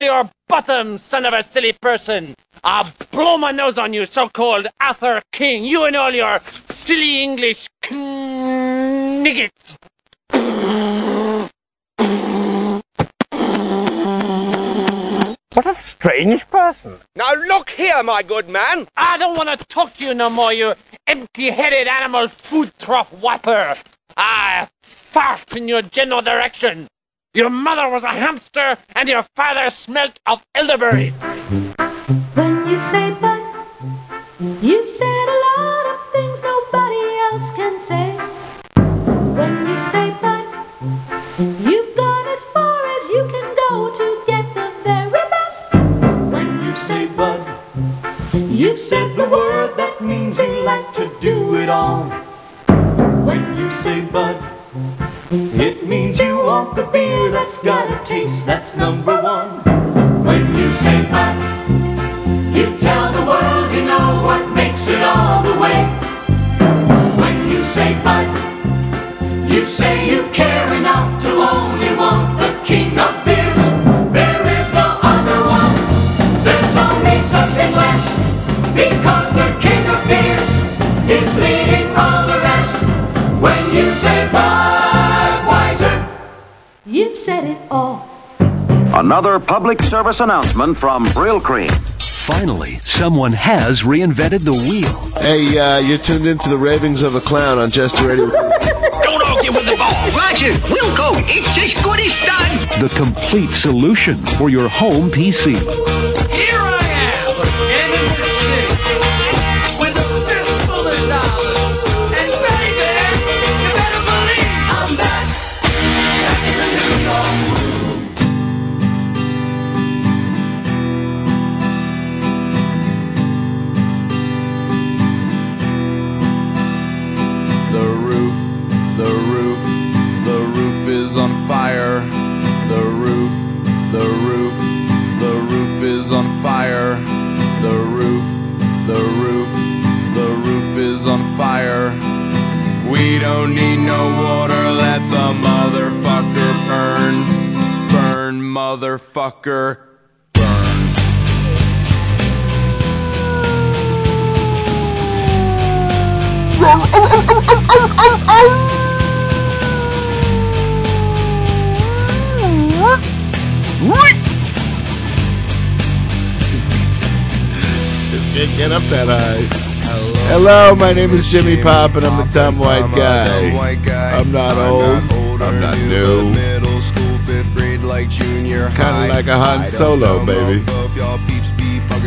your bottom, son of a silly person. I'll blow my nose on you, so-called Arthur King. You and all your silly English kniggets. What a strange person. Now look here, my good man. I don't want to talk to you no more, you empty-headed animal food trough whopper. I fart in your general direction. Your mother was a hamster, and your father smelt of elderberry. When you say Bud, you've said a lot of things nobody else can say. When you say Bud, you've gone as far as you can go to get the very best. When you say Bud, you've said the beer that's got a taste that's number one. When you say Bud, you tell the world you know what makes it all the way. When you say Bud, you say you care you've said it all. Another public service announcement from Brylcreem. Finally, someone has reinvented the wheel. Hey, uh, you're tuned into the ravings of a clown on Jester Radio. Don't argue with the ball. Roger, we'll go. It's as good as done. The complete solution for your home PC. On fire. The roof, the roof, the roof is on fire. The roof, the roof, the roof is on fire. We don't need no water, let the motherfucker burn. Burn, motherfucker. Um, um, um, Just can't get up that high. Hello, my name is Jimmy Pop, and I'm a dumb white guy. I'm not old. I'm not new. Middle school, fifth grade, like junior Kind of like a Han Solo, baby.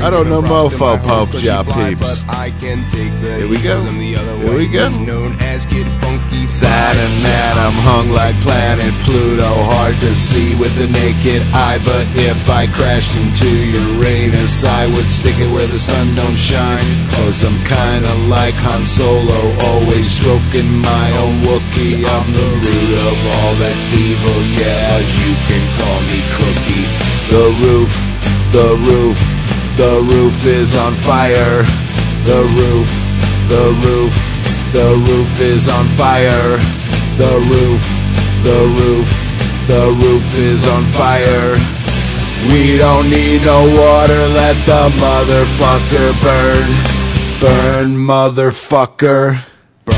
I don't know mofo popes, y'all peeps. Here we go. Here we go. Known as Kid Funky Saturn and I'm hung like planet Pluto. Hard to see with the naked eye, but if I crashed into Uranus, I would stick it where the sun don't shine. Cause I'm kinda like Han Solo, always stroking my own Wookiee. I'm the root of all that's evil, yeah, but you can call me Cookie. The roof, the roof, the roof is on fire. The roof, the roof, the roof is on fire. The roof, the roof, the roof is on fire. We don't need no water, let the motherfucker burn. Burn, motherfucker. Burn.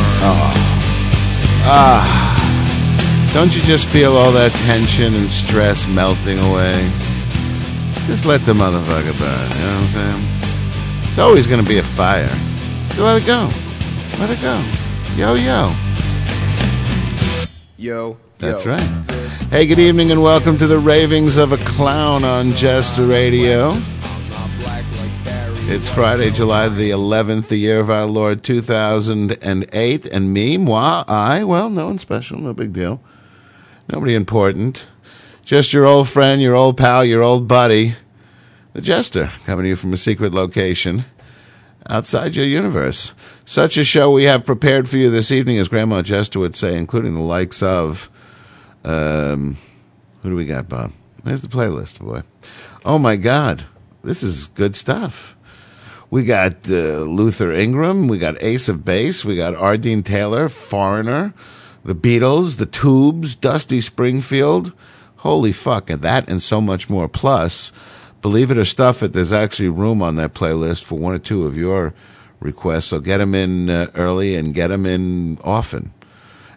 Ah. Don't you just feel all that tension and stress melting away? Just let the motherfucker burn, you know what I'm saying? It's always gonna be a fire. So let it go. Let it go. Yo, yo. Yo. That's right. Hey, good evening and welcome to the ravings of a clown on Jester Radio. It's Friday, July the 11th, the year of our Lord 2008, and me, moi, I, well, no one special, no big deal. Nobody important. Just your old friend, your old pal, your old buddy, the Jester, coming to you from a secret location outside your universe. Such a show we have prepared for you this evening, as Grandma Jester would say, including the likes of, um, who do we got, Bob? Where's the playlist, boy? Oh my God, this is good stuff. We got uh, Luther Ingram, we got Ace of Base, we got R. Dean Taylor, Foreigner, the Beatles, the Tubes, Dusty Springfield, Holy fuck. And that and so much more. Plus, believe it or stuff it, there's actually room on that playlist for one or two of your requests. So get them in uh, early and get them in often.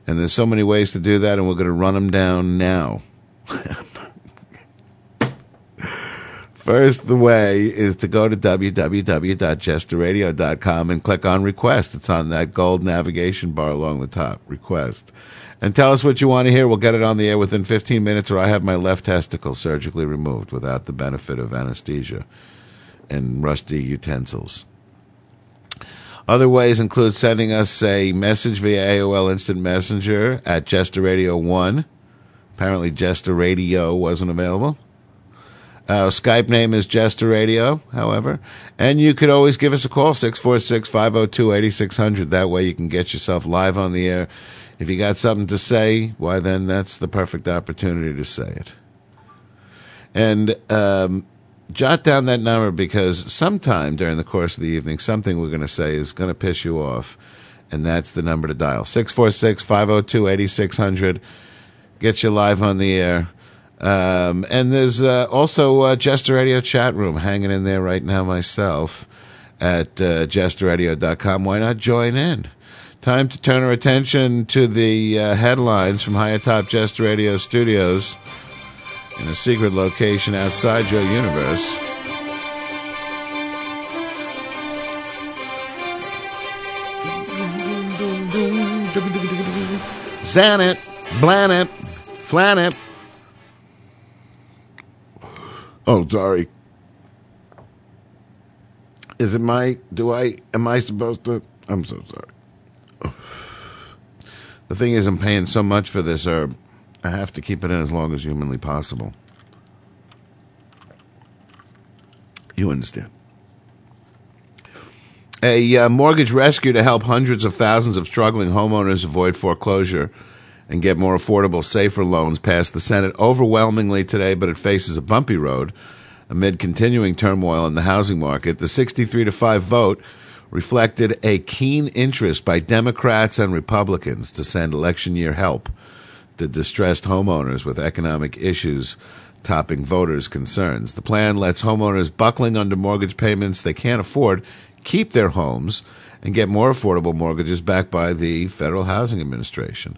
And there's so many ways to do that, and we're going to run them down now. First, the way is to go to www.jesterradio.com and click on request. It's on that gold navigation bar along the top. Request. And tell us what you want to hear. We'll get it on the air within 15 minutes, or I have my left testicle surgically removed without the benefit of anesthesia and rusty utensils. Other ways include sending us a message via AOL Instant Messenger at Jester Radio 1. Apparently, Jester Radio wasn't available. Our Skype name is Jester Radio, however. And you could always give us a call, 646 502 8600. That way you can get yourself live on the air. If you got something to say, why then that's the perfect opportunity to say it. And um, jot down that number because sometime during the course of the evening, something we're going to say is going to piss you off. And that's the number to dial 646 502 8600. Get you live on the air. Um, and there's uh, also uh, Jester Radio chat room hanging in there right now myself at uh, jesterradio.com. Why not join in? Time to turn our attention to the uh, headlines from high atop Jester Radio studios in a secret location outside your universe. Zanet, Blanet, Flanet. Oh, sorry. Is it my? Do I? Am I supposed to? I'm so sorry. The thing is, I'm paying so much for this herb. I have to keep it in as long as humanly possible. You understand? A uh, mortgage rescue to help hundreds of thousands of struggling homeowners avoid foreclosure and get more affordable, safer loans passed the Senate overwhelmingly today, but it faces a bumpy road amid continuing turmoil in the housing market. The 63 to 5 vote reflected a keen interest by Democrats and Republicans to send election year help to distressed homeowners with economic issues topping voters' concerns. The plan lets homeowners buckling under mortgage payments they can't afford keep their homes and get more affordable mortgages backed by the Federal Housing Administration.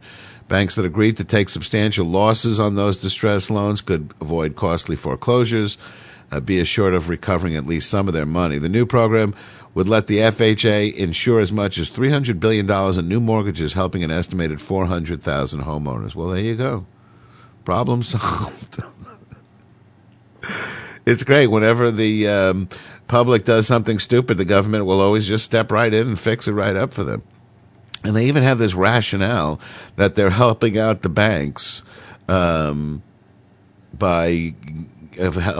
Banks that agreed to take substantial losses on those distressed loans could avoid costly foreclosures, uh, be assured of recovering at least some of their money. The new program would let the FHA insure as much as $300 billion in new mortgages, helping an estimated 400,000 homeowners. Well, there you go. Problem solved. it's great. Whenever the um, public does something stupid, the government will always just step right in and fix it right up for them. And they even have this rationale that they're helping out the banks um, by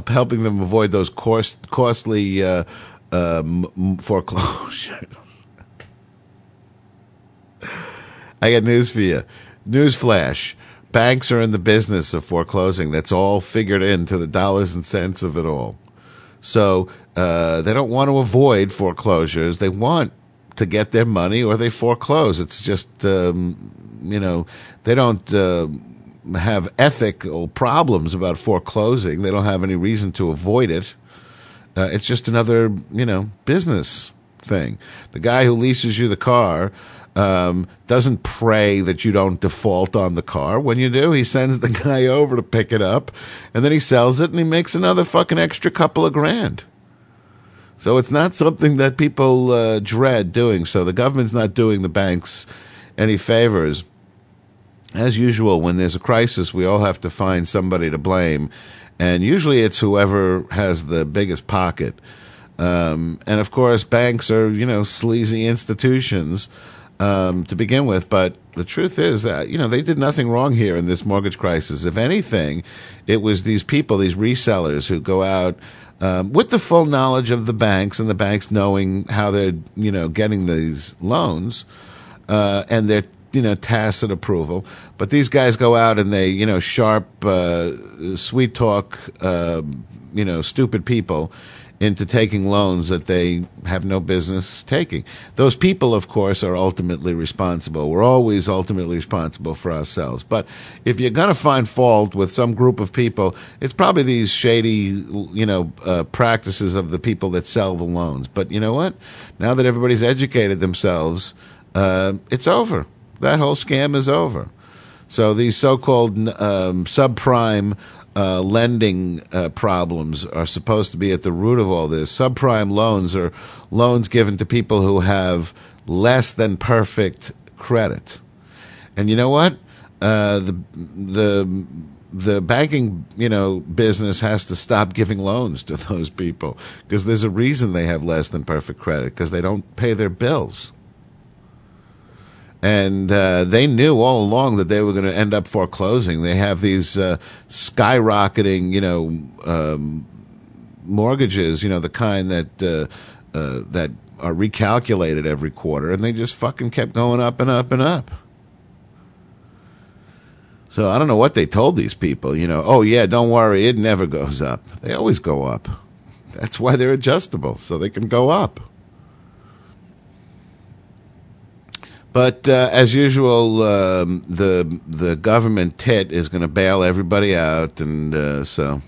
helping them avoid those cost, costly uh, um. I got news for you. News flash. Banks are in the business of foreclosing. That's all figured into the dollars and cents of it all. So uh, they don't want to avoid foreclosures. They want to get their money or they foreclose. It's just, um, you know, they don't uh, have ethical problems about foreclosing. They don't have any reason to avoid it. Uh, it's just another, you know, business thing. The guy who leases you the car um, doesn't pray that you don't default on the car. When you do, he sends the guy over to pick it up, and then he sells it and he makes another fucking extra couple of grand. So it's not something that people uh, dread doing. So the government's not doing the banks any favors. As usual, when there's a crisis, we all have to find somebody to blame. And usually it's whoever has the biggest pocket. Um, and of course, banks are, you know, sleazy institutions um, to begin with. But the truth is, uh, you know, they did nothing wrong here in this mortgage crisis. If anything, it was these people, these resellers who go out um, with the full knowledge of the banks and the banks knowing how they're, you know, getting these loans uh, and their, you know, tacit approval. But these guys go out and they, you know, sharp, uh, sweet talk, uh, you know, stupid people into taking loans that they have no business taking. Those people, of course, are ultimately responsible. We're always ultimately responsible for ourselves. But if you're going to find fault with some group of people, it's probably these shady, you know, uh, practices of the people that sell the loans. But you know what? Now that everybody's educated themselves, uh, it's over. That whole scam is over. So these so-called um, subprime uh, lending uh, problems are supposed to be at the root of all this. Subprime loans are loans given to people who have less than perfect credit. And you know what? Uh, the the the banking you know business has to stop giving loans to those people because there's a reason they have less than perfect credit because they don't pay their bills and uh, they knew all along that they were going to end up foreclosing. They have these uh, skyrocketing, you know, um, mortgages, you know, the kind that uh, uh, that are recalculated every quarter, and they just fucking kept going up and up and up. So I don't know what they told these people. You know, oh yeah, don't worry, it never goes up. They always go up. That's why they're adjustable, so they can go up. But uh, as usual, um, the the government tit is going to bail everybody out, and uh, so.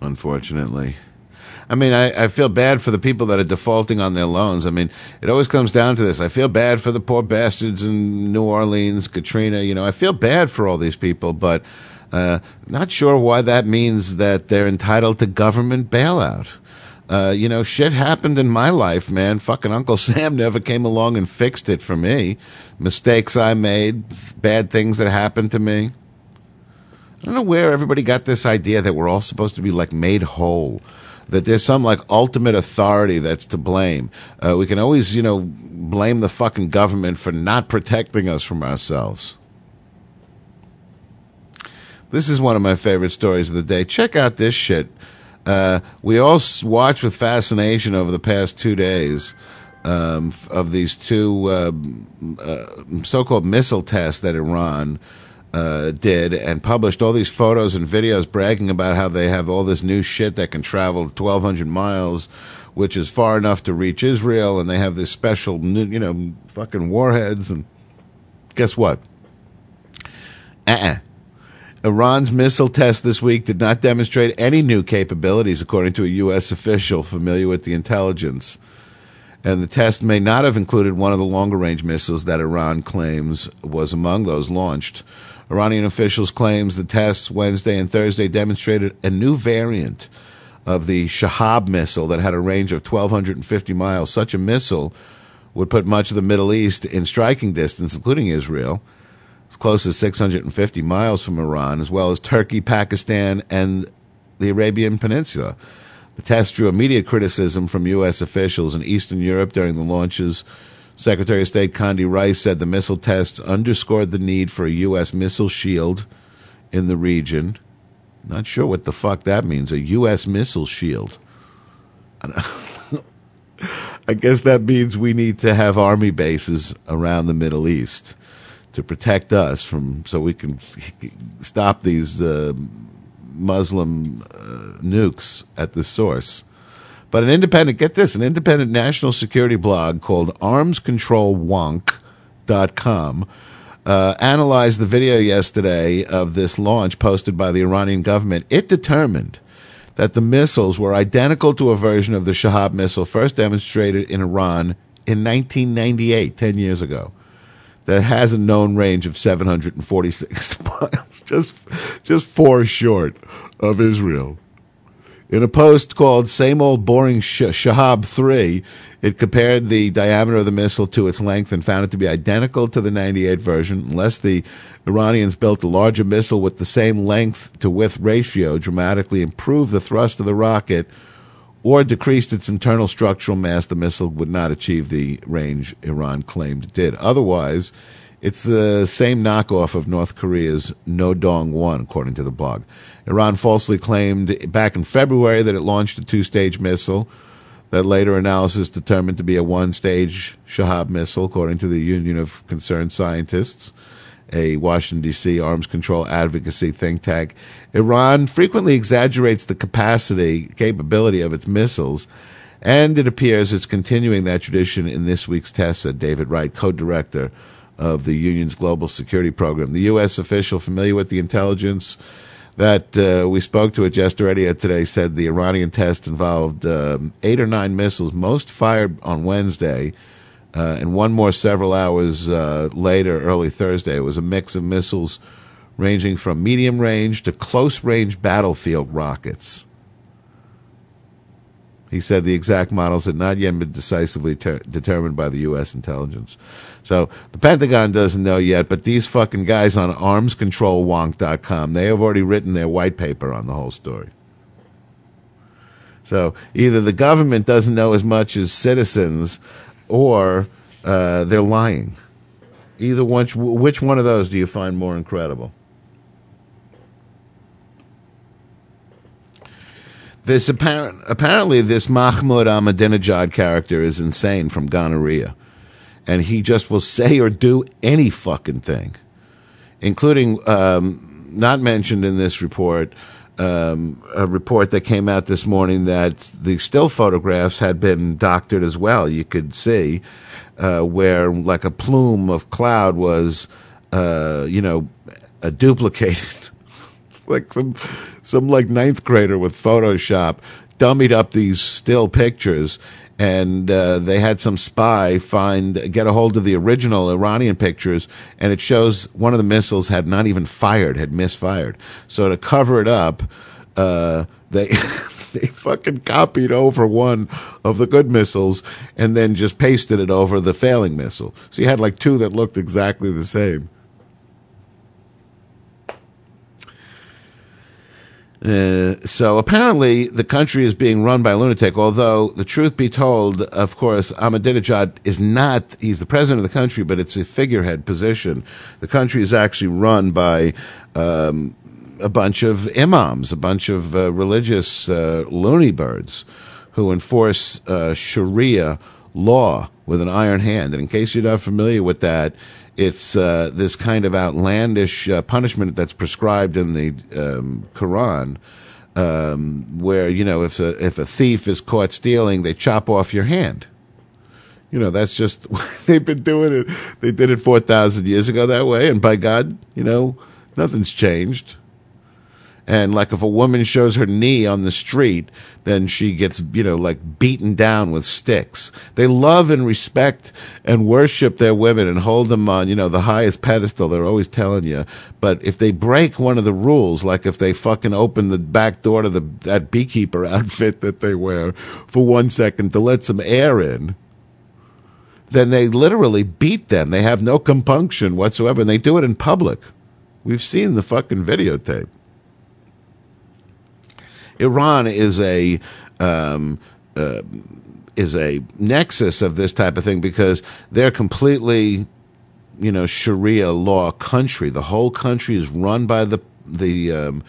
Unfortunately. I mean, I, I feel bad for the people that are defaulting on their loans. I mean, it always comes down to this. I feel bad for the poor bastards in New Orleans, Katrina. You know, I feel bad for all these people, but uh, not sure why that means that they're entitled to government bailout. Uh, you know, shit happened in my life, man. Fucking Uncle Sam never came along and fixed it for me. Mistakes I made, bad things that happened to me. I don't know where everybody got this idea that we're all supposed to be like made whole. That there's some like ultimate authority that's to blame. Uh, we can always, you know, blame the fucking government for not protecting us from ourselves. This is one of my favorite stories of the day. Check out this shit. Uh, we all watched with fascination over the past two days um, of these two um, uh, so-called missile tests that Iran uh, did, and published all these photos and videos bragging about how they have all this new shit that can travel 1,200 miles, which is far enough to reach Israel, and they have this special, you know, fucking warheads. And guess what? Uh-uh. Iran's missile test this week did not demonstrate any new capabilities, according to a U.S. official familiar with the intelligence. And the test may not have included one of the longer range missiles that Iran claims was among those launched. Iranian officials claims the tests Wednesday and Thursday demonstrated a new variant of the Shahab missile that had a range of 1,250 miles. Such a missile would put much of the Middle East in striking distance, including Israel as close as 650 miles from Iran, as well as Turkey, Pakistan, and the Arabian Peninsula. The test drew immediate criticism from U.S. officials in Eastern Europe during the launches. Secretary of State Condi Rice said the missile tests underscored the need for a U.S. missile shield in the region. Not sure what the fuck that means, a U.S. missile shield. I guess that means we need to have army bases around the Middle East to protect us from, so we can stop these uh, Muslim uh, nukes at the source. But an independent, get this, an independent national security blog called armscontrolwonk.com uh, analyzed the video yesterday of this launch posted by the Iranian government. It determined that the missiles were identical to a version of the Shahab missile first demonstrated in Iran in 1998, 10 years ago that has a known range of 746 miles, just just four short of Israel. In a post called "Same Old Boring Sh- Shahab 3, it compared the diameter of the missile to its length and found it to be identical to the 98 version, unless the Iranians built a larger missile with the same length to width ratio, dramatically improved the thrust of the rocket, or decreased its internal structural mass, the missile would not achieve the range Iran claimed it did. Otherwise, it's the same knockoff of North Korea's No Dong 1, according to the blog. Iran falsely claimed back in February that it launched a two stage missile that later analysis determined to be a one stage Shahab missile, according to the Union of Concerned Scientists. A Washington, D.C. arms control advocacy think tank. Iran frequently exaggerates the capacity, capability of its missiles, and it appears it's continuing that tradition in this week's test, said David Wright, co director of the Union's Global Security Program. The U.S. official familiar with the intelligence that uh, we spoke to at Jester Radio today said the Iranian test involved um, eight or nine missiles, most fired on Wednesday, uh, and one more several hours uh, later, early Thursday. It was a mix of missiles ranging from medium range to close range battlefield rockets. He said the exact models had not yet been decisively ter- determined by the U.S. intelligence. So the Pentagon doesn't know yet, but these fucking guys on armscontrolwonk.com, they have already written their white paper on the whole story. So either the government doesn't know as much as citizens, or uh, they're lying. Either one, which one of those do you find more incredible? This apparent, apparently this Mahmoud Ahmadinejad character is insane from gonorrhea, and he just will say or do any fucking thing, including um, not mentioned in this report. Um, a report that came out this morning that the still photographs had been doctored as well. You could see uh, where like a plume of cloud was, uh, you know, duplicated, like some some like ninth grader with Photoshop dummied up these still pictures. And uh, they had some spy find get a hold of the original Iranian pictures, and it shows one of the missiles had not even fired, had misfired. So to cover it up, uh, they they fucking copied over one of the good missiles and then just pasted it over the failing missile. So you had like two that looked exactly the same. Uh, so apparently the country is being run by a lunatic, although the truth be told, of course, Ahmadinejad is not, he's the president of the country, but it's a figurehead position. The country is actually run by, um, a bunch of imams, a bunch of uh, religious uh, loony birds who enforce uh, Sharia law with an iron hand. And in case you're not familiar with that, it's uh, this kind of outlandish uh, punishment that's prescribed in the um, Quran, um, where you know if a if a thief is caught stealing, they chop off your hand. You know that's just they've been doing it. They did it four thousand years ago that way, and by God, you know nothing's changed. And like if a woman shows her knee on the street, then she gets, you know, like beaten down with sticks. They love and respect and worship their women and hold them on, you know, the highest pedestal. They're always telling you. But if they break one of the rules, like if they fucking open the back door to the, that beekeeper outfit that they wear for one second to let some air in, then they literally beat them. They have no compunction whatsoever and they do it in public. We've seen the fucking videotape. Iran is a um, uh, is a nexus of this type of thing because they're completely, you know, Sharia law country. The whole country is run by the the um,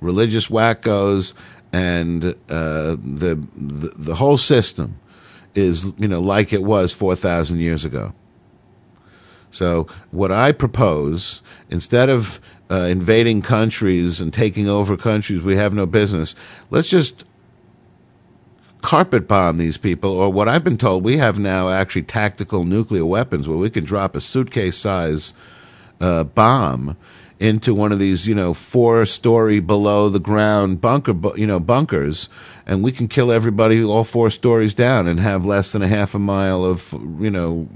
religious wackos, and uh, the, the the whole system is you know like it was four thousand years ago. So what I propose instead of uh, invading countries and taking over countries we have no business. Let's just carpet bomb these people, or what I've been told, we have now actually tactical nuclear weapons where we can drop a suitcase size uh, bomb into one of these, you know, four story below the ground bunker, you know, bunkers, and we can kill everybody all four stories down and have less than a half a mile of, you know,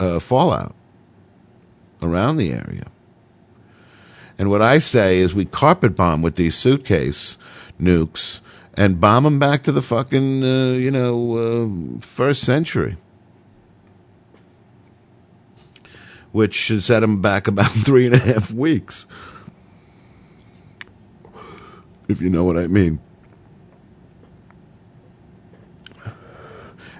uh, fallout around the area. And what I say is we carpet bomb with these suitcase nukes and bomb them back to the fucking, uh, you know, uh, first century. Which should set them back about three and a half weeks. If you know what I mean.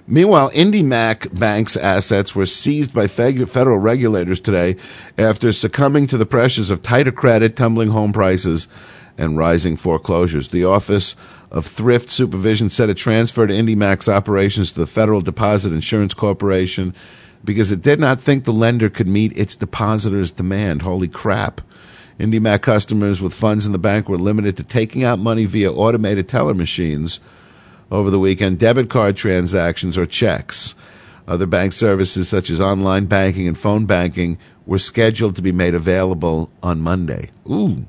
Meanwhile, IndyMac Bank's assets were seized by federal regulators today after succumbing to the pressures of tighter credit, tumbling home prices, and rising foreclosures. The Office of Thrift Supervision said it transferred IndyMac's operations to the Federal Deposit Insurance Corporation. because it did not think the lender could meet its depositors' demand. Holy crap. IndyMac customers with funds in the bank were limited to taking out money via automated teller machines over the weekend, debit card transactions, or checks. Other bank services, such as online banking and phone banking, were scheduled to be made available on Monday. Ooh.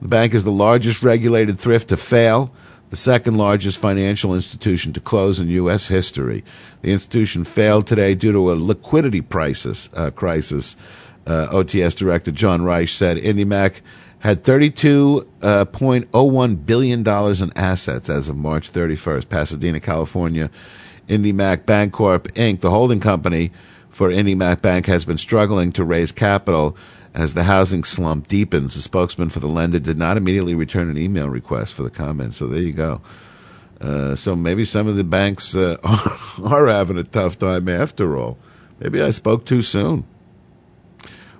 The bank is the largest regulated thrift to fail, the second largest financial institution to close in U.S. history. The institution failed today due to a liquidity crisis. Uh, crisis. Uh, OTS Director John Reich said IndyMac had $32.01 billion in assets as of March 31st. Pasadena, California. IndyMac Bancorp Inc., the holding company for IndyMac Bank, has been struggling to raise capital as the housing slump deepens. The spokesman for the lender did not immediately return an email request for the comment. So there you go. Uh, so maybe some of the banks uh, are having a tough time after all. Maybe I spoke too soon.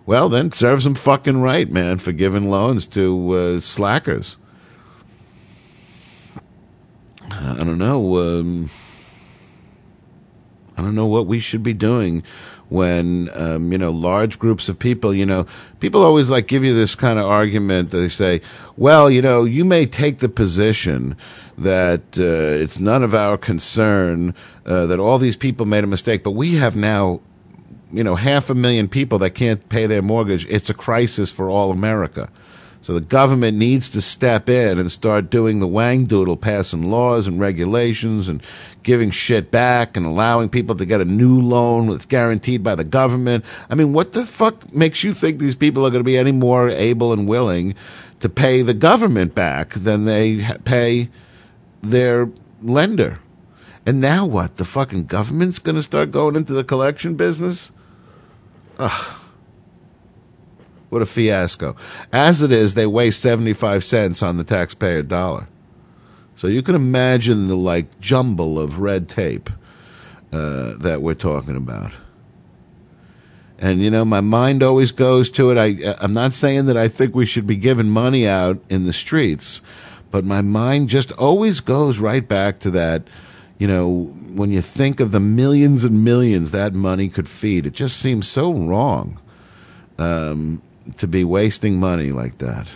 Well, then serves them fucking right, man, for giving loans to uh, slackers. I don't know. Um, I don't know what we should be doing when um, you know large groups of people. You know, people always like give you this kind of argument. They say, "Well, you know, you may take the position that uh, it's none of our concern uh, that all these people made a mistake, but we have now." You know, half a million people that can't pay their mortgage. It's a crisis for all America. So the government needs to step in and start doing the wang doodle, passing laws and regulations and giving shit back and allowing people to get a new loan that's guaranteed by the government. I mean, what the fuck makes you think these people are going to be any more able and willing to pay the government back than they pay their lender? And now what? The fucking government's going to start going into the collection business? Ugh. What a fiasco. As it is, they waste 75 cents on the taxpayer dollar. So you can imagine the like jumble of red tape uh, that we're talking about. And you know, my mind always goes to it. I, I'm not saying that I think we should be giving money out in the streets, but my mind just always goes right back to that. You know, when you think of the millions and millions that money could feed, it just seems so wrong um, to be wasting money like that.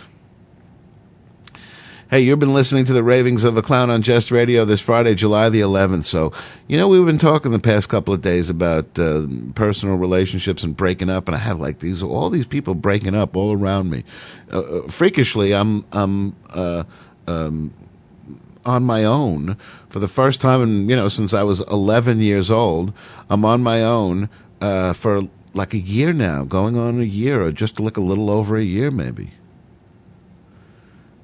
Hey, you've been listening to the ravings of a clown on Jest Radio this Friday, July the 11th. So, you know, we've been talking the past couple of days about uh, personal relationships and breaking up, and I have like these all these people breaking up all around me. Uh, uh, freakishly, I'm I'm uh, um, on my own for the first time, in, you know, since I was 11 years old. I'm on my own uh, for like a year now, going on a year, or just like a little over a year, maybe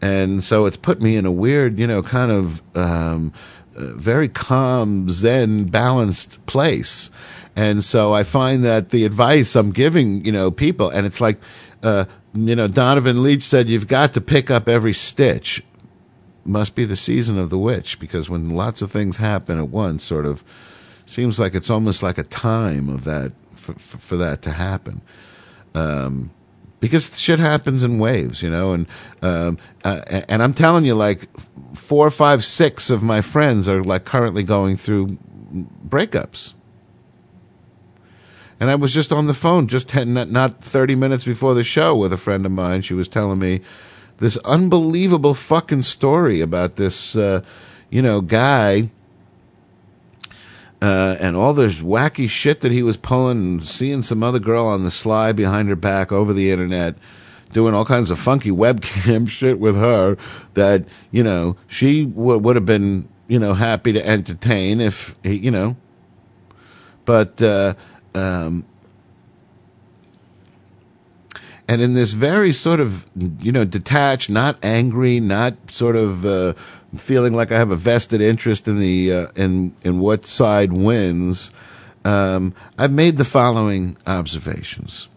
and so it's put me in a weird, you know, kind of um, uh, very calm, zen, balanced place. And so I find that the advice I'm giving, you know, people, and it's like, uh, you know, Donovan Leitch said, you've got to pick up every stitch. Must be the season of the witch, because when lots of things happen at once, sort of seems like it's almost like a time of that for, for, that to happen. Um, because shit happens in waves, you know, and um, uh, and I'm telling you, like four, five, six of my friends are like currently going through breakups. And I was just on the phone, just 10, not, not 30 minutes before the show, with a friend of mine. She was telling me this unbelievable fucking story about this, uh, you know, guy uh, and all this wacky shit that he was pulling, and seeing some other girl on the sly behind her back over the internet, doing all kinds of funky webcam shit with her that you know she w- would have been you know happy to entertain if he, you know, but. Uh, um, and in this very sort of you know detached, not angry, not sort of uh, feeling like I have a vested interest in the uh, in in what side wins, um, I've made the following observations.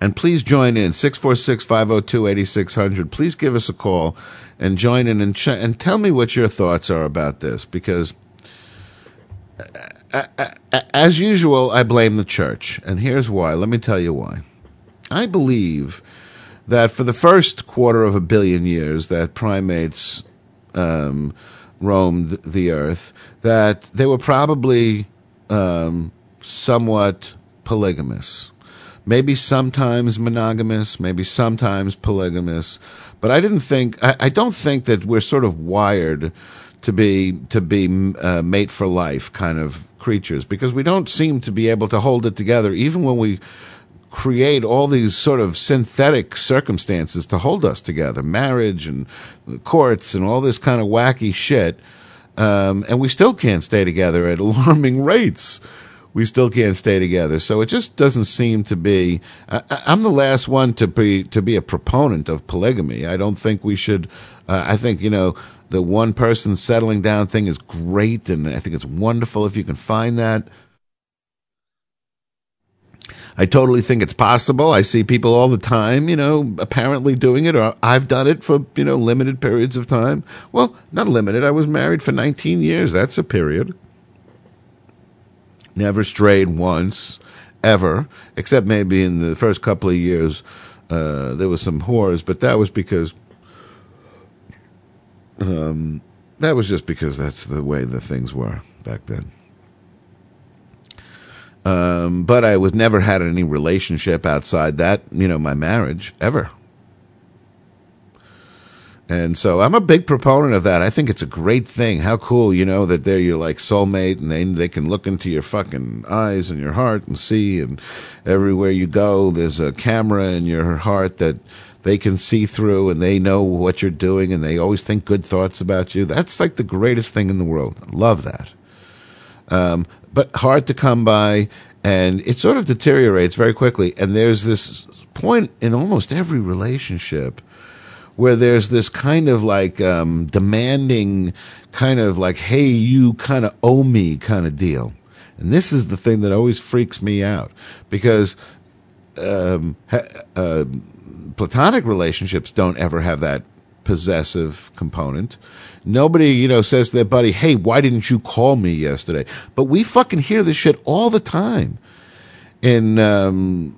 And please join in 646 502 8600. Please give us a call and join in and, ch- and tell me what your thoughts are about this because, as usual, I blame the church. And here's why. Let me tell you why. I believe that for the first quarter of a billion years, that primates um, roamed the earth, that they were probably um, somewhat polygamous. Maybe sometimes monogamous, maybe sometimes polygamous. But I didn't think, I, I don't think that we're sort of wired to be to be uh, mate for life kind of creatures because we don't seem to be able to hold it together even when we create all these sort of synthetic circumstances to hold us together marriage and courts and all this kind of wacky shit um, and we still can't stay together at alarming rates. We still can't stay together. So it just doesn't seem to be I, i'm the last one to be to be a proponent of polygamy. I don't think we should uh, i think you know the one person settling down thing is great and i think it's wonderful if you can find that I totally think it's possible. I see people all the time, you know, apparently doing it, or I've done it for, you know, limited periods of time. Well, not limited. I was married for 19 years. That's a period. Never strayed once, ever, except maybe in the first couple of years. Uh, there was some whores, but that was because um, that was just because that's the way the things were back then. Um, but I was never had any relationship outside that, you know, my marriage ever. And so I'm a big proponent of that. I think it's a great thing. How cool, you know, that they're your like soulmate and they they can look into your fucking eyes and your heart and see and everywhere you go there's a camera in your heart that they can see through and they know what you're doing and they always think good thoughts about you. That's like the greatest thing in the world. Love that. Um, but hard to come by and it sort of deteriorates very quickly. And there's this point in almost every relationship where there's this kind of like um, demanding, kind of like, hey, you kind of owe me kind of deal. And this is the thing that always freaks me out because um, ha- uh, platonic relationships don't ever have that possessive component. Nobody, you know, says to their buddy, "Hey, why didn't you call me yesterday?" But we fucking hear this shit all the time in, um,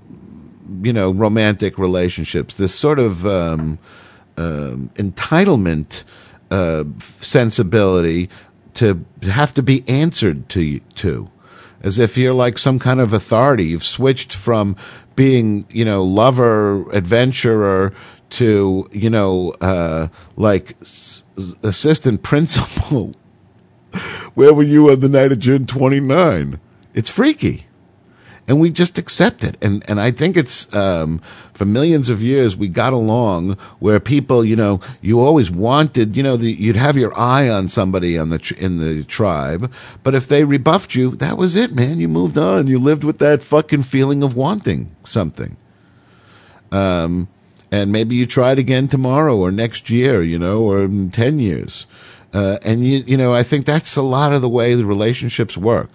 you know, romantic relationships. This sort of um, um, entitlement uh, sensibility to have to be answered to to, as if you're like some kind of authority. You've switched from being, you know, lover, adventurer to, you know, uh, like s- assistant principal. Where were you on the night of June 29? It's freaky. And we just accept it. And, and I think it's, um, for millions of years, we got along where people, you know, you always wanted, you know, the, you'd have your eye on somebody on the, in the tribe. But if they rebuffed you, that was it, man. You moved on. You lived with that fucking feeling of wanting something. Um, and maybe you try it again tomorrow or next year, you know, or in 10 years. Uh, and you, you know, I think that's a lot of the way the relationships work.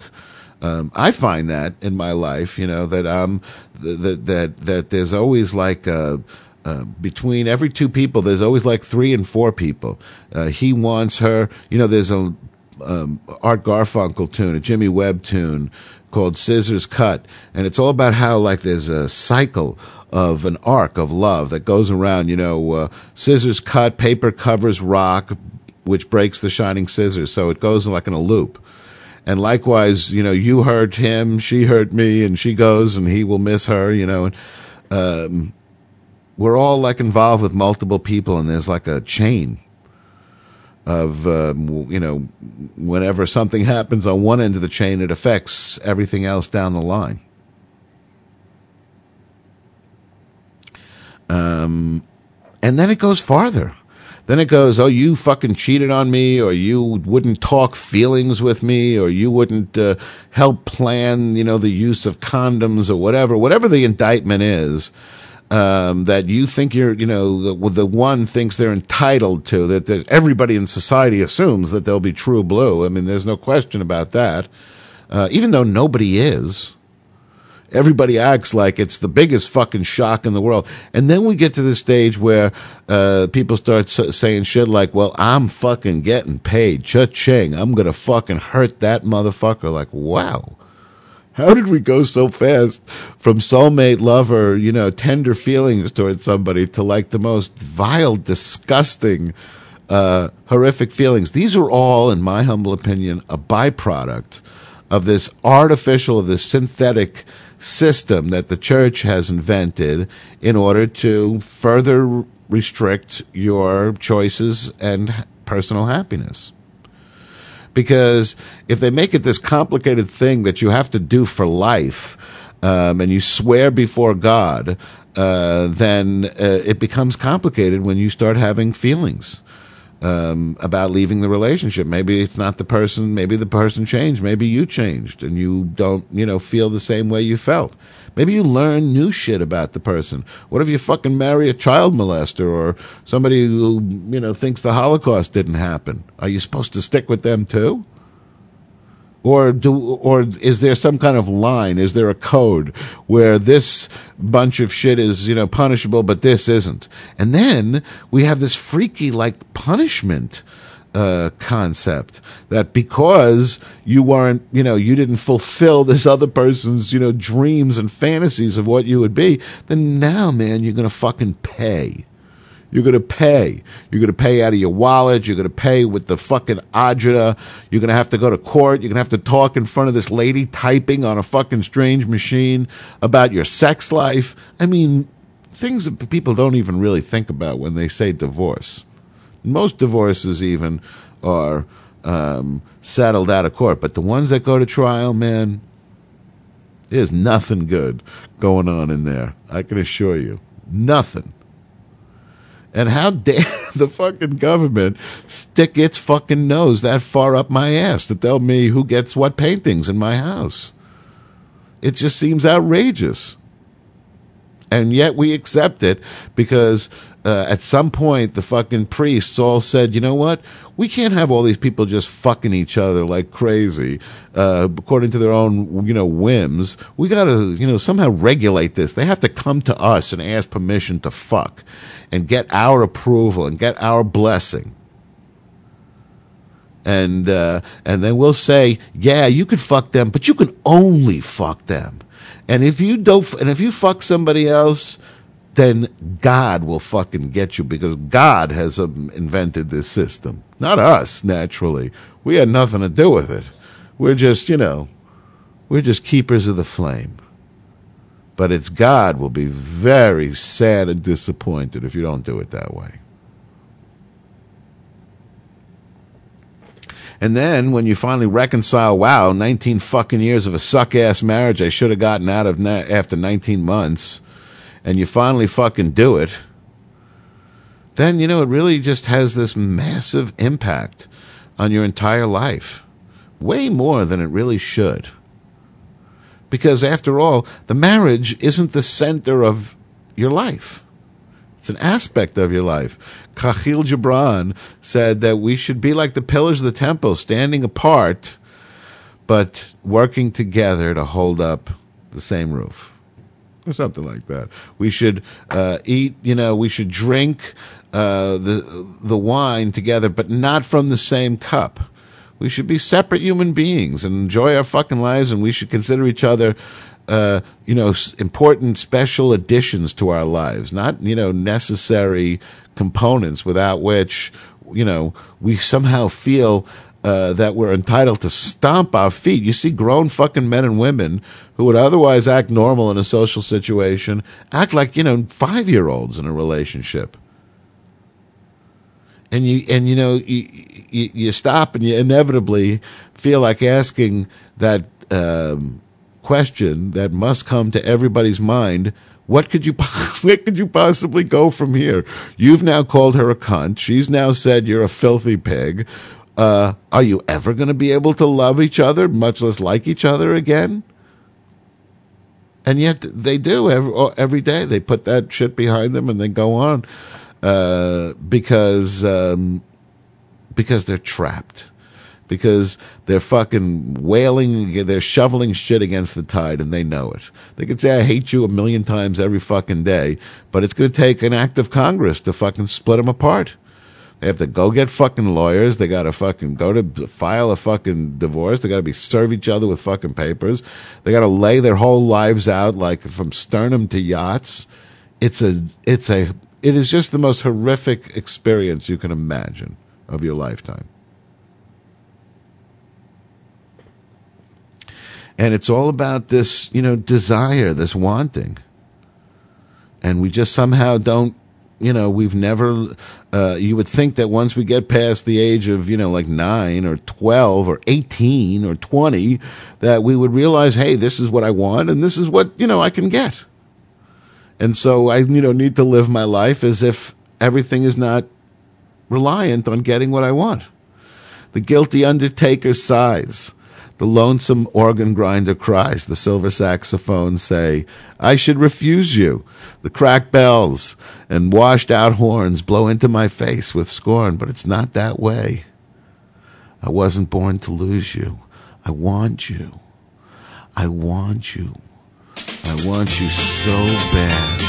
Um, I find that in my life, you know, that um, that that that there's always like uh, uh, between every two people, there's always like three and four people. Uh, he wants her, you know. There's a um, Art Garfunkel tune, a Jimmy Webb tune called Scissors Cut, and it's all about how like there's a cycle of an arc of love that goes around. You know, uh, scissors cut, paper covers rock, which breaks the shining scissors, so it goes like in a loop. And likewise, you know, you hurt him, she hurt me, and she goes and he will miss her, you know. Um, we're all like involved with multiple people, and there's like a chain of, um, you know, whenever something happens on one end of the chain, it affects everything else down the line. Um, and then it goes farther. Then it goes, oh, you fucking cheated on me, or you wouldn't talk feelings with me, or you wouldn't uh, help plan, you know, the use of condoms or whatever, whatever the indictment is. Um, that you think you're, you know, the, the one thinks they're entitled to, that, that everybody in society assumes that they'll be true blue. I mean, there's no question about that. Uh, even though nobody is everybody acts like it's the biggest fucking shock in the world. And then we get to the stage where uh, people start s- saying shit like, well, I'm fucking getting paid. Cha-ching. I'm going to fucking hurt that motherfucker. Like, wow. How did we go so fast from soulmate lover, you know, tender feelings towards somebody to like the most vile, disgusting, uh, horrific feelings. These are all, in my humble opinion, a byproduct of this artificial, of this synthetic system that the church has invented in order to further restrict your choices and personal happiness. Because if they make it this complicated thing that you have to do for life, um, and you swear before God, uh, then uh, it becomes complicated when you start having feelings um, about leaving the relationship. Maybe it's not the person. Maybe the person changed. Maybe you changed, and you don't, you know, feel the same way you felt. Maybe you learn new shit about the person. What if you fucking marry a child molester or somebody who, you know, thinks the Holocaust didn't happen? Are you supposed to stick with them too? Or do or is there some kind of line? Is there a code where this bunch of shit is, you know, punishable but this isn't? And then we have this freaky like punishment uh, concept that because you weren't, you know, you didn't fulfill this other person's, you know, dreams and fantasies of what you would be, then now, man, you're going to fucking pay. You're going to pay. You're going to pay out of your wallet. You're going to pay with the fucking agita. You're going to have to go to court. You're going to have to talk in front of this lady typing on a fucking strange machine about your sex life. I mean, things that people don't even really think about when they say divorce. Most divorces, even, are um, settled out of court. But the ones that go to trial, man, there's nothing good going on in there. I can assure you. Nothing. And how dare the fucking government stick its fucking nose that far up my ass to tell me who gets what paintings in my house? It just seems outrageous. And yet we accept it because uh, at some point the fucking priests all said, you know what? We can't have all these people just fucking each other like crazy, uh, according to their own, you know, whims. We gotta, you know, somehow regulate this. They have to come to us and ask permission to fuck and get our approval and get our blessing. And, uh, and then we'll say, yeah, you could fuck them, but you can only fuck them. And if you don't, and if you fuck somebody else, then God will fucking get you because God has um, invented this system, not us. Naturally, we had nothing to do with it. We're just, you know, we're just keepers of the flame. But it's God will be very sad and disappointed if you don't do it that way. And then when you finally reconcile, wow, 19 fucking years of a suck ass marriage I should have gotten out of na- after 19 months, and you finally fucking do it, then, you know, it really just has this massive impact on your entire life. Way more than it really should. Because after all, the marriage isn't the center of your life. It's an aspect of your life. Khalil Gibran said that we should be like the pillars of the temple, standing apart, but working together to hold up the same roof. Or something like that. We should uh, eat, you know, we should drink uh, the, the wine together, but not from the same cup. We should be separate human beings and enjoy our fucking lives, and we should consider each other, uh, you know, important special additions to our lives, not, you know, necessary components without which, you know, we somehow feel uh, that we're entitled to stomp our feet. You see grown fucking men and women who would otherwise act normal in a social situation act like, you know, five year olds in a relationship and you and you know you, you you stop and you inevitably feel like asking that um, question that must come to everybody's mind. What could you where could you possibly go from here? You've now called her a cunt. She's now said you're a filthy pig. Uh, are you ever going to be able to love each other, much less like each other again? And yet they do every, every day. They put that shit behind them and they go on uh, because um, because they're trapped. Because they're fucking wailing, they're shoveling shit against the tide, and they know it. They could say, "I hate you" a million times every fucking day, but it's going to take an act of Congress to fucking split them apart. They have to go get fucking lawyers. They got to fucking go to file a fucking divorce. They got to be serve each other with fucking papers. They got to lay their whole lives out like from sternum to yachts. It's a it's a it is just the most horrific experience you can imagine of your lifetime. And it's all about this, you know, desire, this wanting. And we just somehow don't, you know, we've never, uh, you would think that once we get past the age of, you know, like nine or 12 or 18 or 20, that we would realize, hey, this is what I want and this is what, you know, I can get. And so I, you know, need to live my life as if everything is not reliant on getting what I want. The guilty undertaker sighs. The lonesome organ grinder cries. The silver saxophones say, I should refuse you. The cracked bells and washed out horns blow into my face with scorn, but it's not that way. I wasn't born to lose you. I want you. I want you. I want you so bad.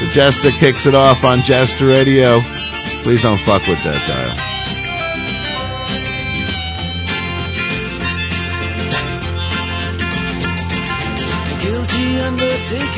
The Jester kicks it off on Jester Radio. Please don't fuck with that dial.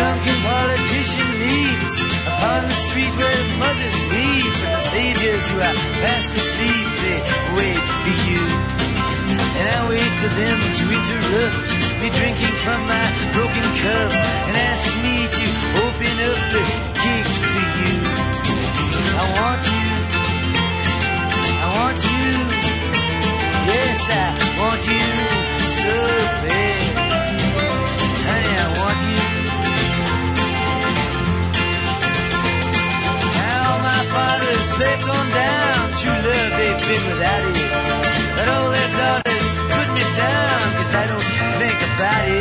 Drunken politician leaps upon the street where mothers weep and saviors who are fast asleep they wait for you. And I wait for them to interrupt me drinking from my broken cup and ask me to open up the gate for you. I want you. I want you. Yes, I want you fathers, down. True love, they've been without it. But all their daughters put me down, cause I don't think about it.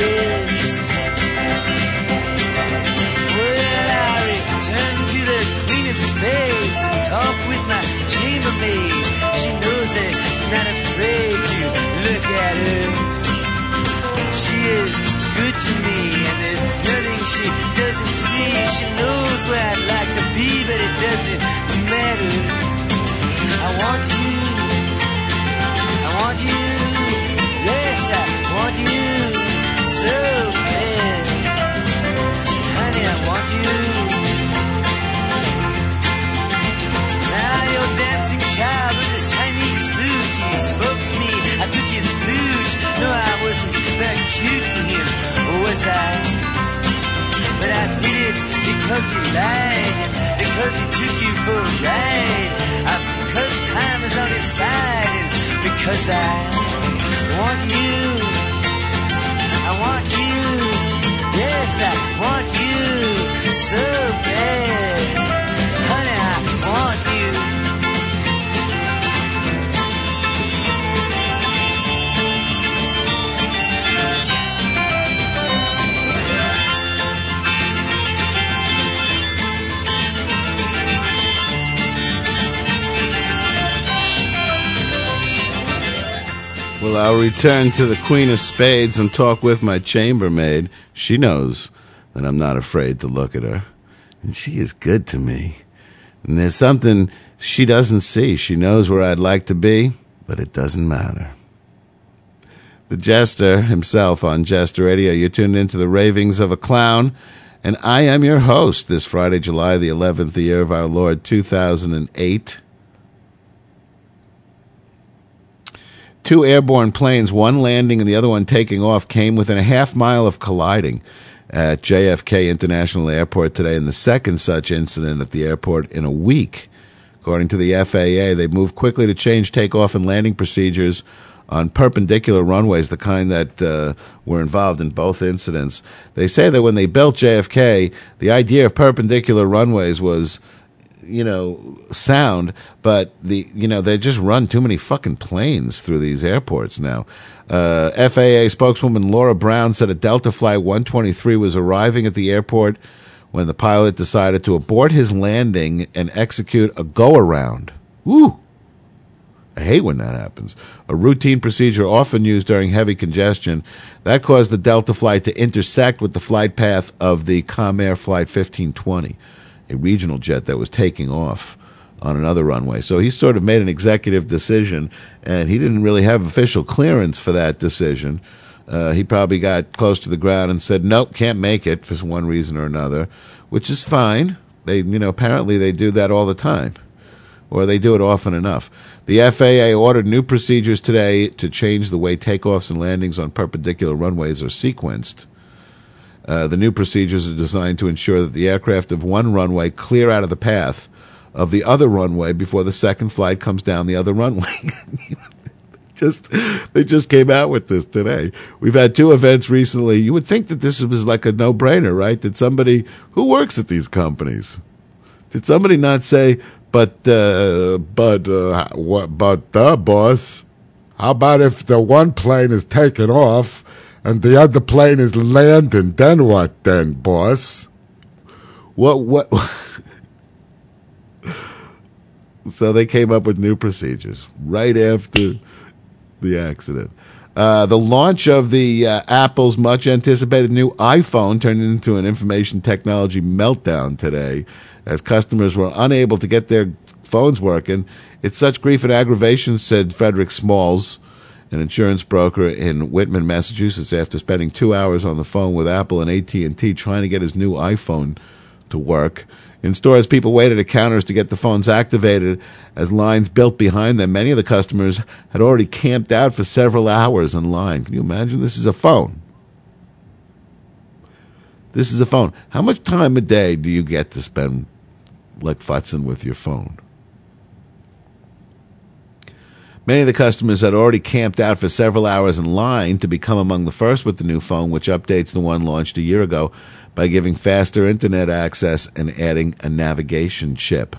Well, I return to the Queen of Spades and talk with my chambermaid. She knows that I'm not afraid to look at her. She is good to me, and there's nothing she doesn't see. She knows where I'd like to be, but it doesn't matter. I want you. I want you. Yes, I want you so bad. Honey, I want you. Now you're dancing child with this Chinese suit. He spoke to me. I took his flute. No, I wasn't very cute to him, was I? But I did it because he lied, because he took you for a ride, because time is on his side, because I want you. I want you. Yes, I want you so bad. I'll return to the Queen of Spades and talk with my chambermaid. She knows that I'm not afraid to look at her. And she is good to me. And there's something she doesn't see. She knows where I'd like to be, but it doesn't matter. The Jester himself on Jester Radio. You're tuned into the ravings of a clown. And I am your host this Friday, July the 11th, the year of our Lord 2008. Two airborne planes, one landing and the other one taking off, came within a half mile of colliding at JFK International Airport today, and the second such incident at the airport in a week. According to the FAA, they moved quickly to change takeoff and landing procedures on perpendicular runways, the kind that uh, were involved in both incidents. They say that when they built JFK, the idea of perpendicular runways was you know, sound, but the you know they just run too many fucking planes through these airports now. Uh, FAA spokeswoman Laura Brown said a Delta flight 123 was arriving at the airport when the pilot decided to abort his landing and execute a go around. Woo! I hate when that happens. A routine procedure often used during heavy congestion. That caused the Delta flight to intersect with the flight path of the Comair Flight 1520, a regional jet that was taking off on another runway. So he sort of made an executive decision, and he didn't really have official clearance for that decision. Uh, he probably got close to the ground and said, "Nope, can't make it for one reason or another," which is fine. They, you know, apparently they do that all the time or they do it often enough. The FAA ordered new procedures today to change the way takeoffs and landings on perpendicular runways are sequenced. Uh, the new procedures are designed to ensure that the aircraft of one runway clear out of the path of the other runway before the second flight comes down the other runway. just they just came out with this today. We've had two events recently. You would think that this was like a no-brainer, right? Did somebody who works at these companies did somebody not say, but uh, but uh, what? But the boss. How about if the one plane is taking off and the other plane is landing? Then what? Then, boss? What? What? so they came up with new procedures right after the accident. Uh, the launch of the uh, Apple's much anticipated new iPhone turned into an information technology meltdown today as customers were unable to get their phones working. It's such grief and aggravation, said Frederick Smalls, an insurance broker in Whitman, Massachusetts, after spending two hours on the phone with Apple and AT&T trying to get his new iPhone to work. In stores, people waited at counters to get the phones activated as lines built behind them. Many of the customers had already camped out for several hours in line. Can you imagine? This is a phone. This is a phone. How much time a day do you get to spend like futzing with your phone? Many of the customers had already camped out for several hours in line to become among the first with the new phone, which updates the one launched a year ago by giving faster internet access and adding a navigation chip.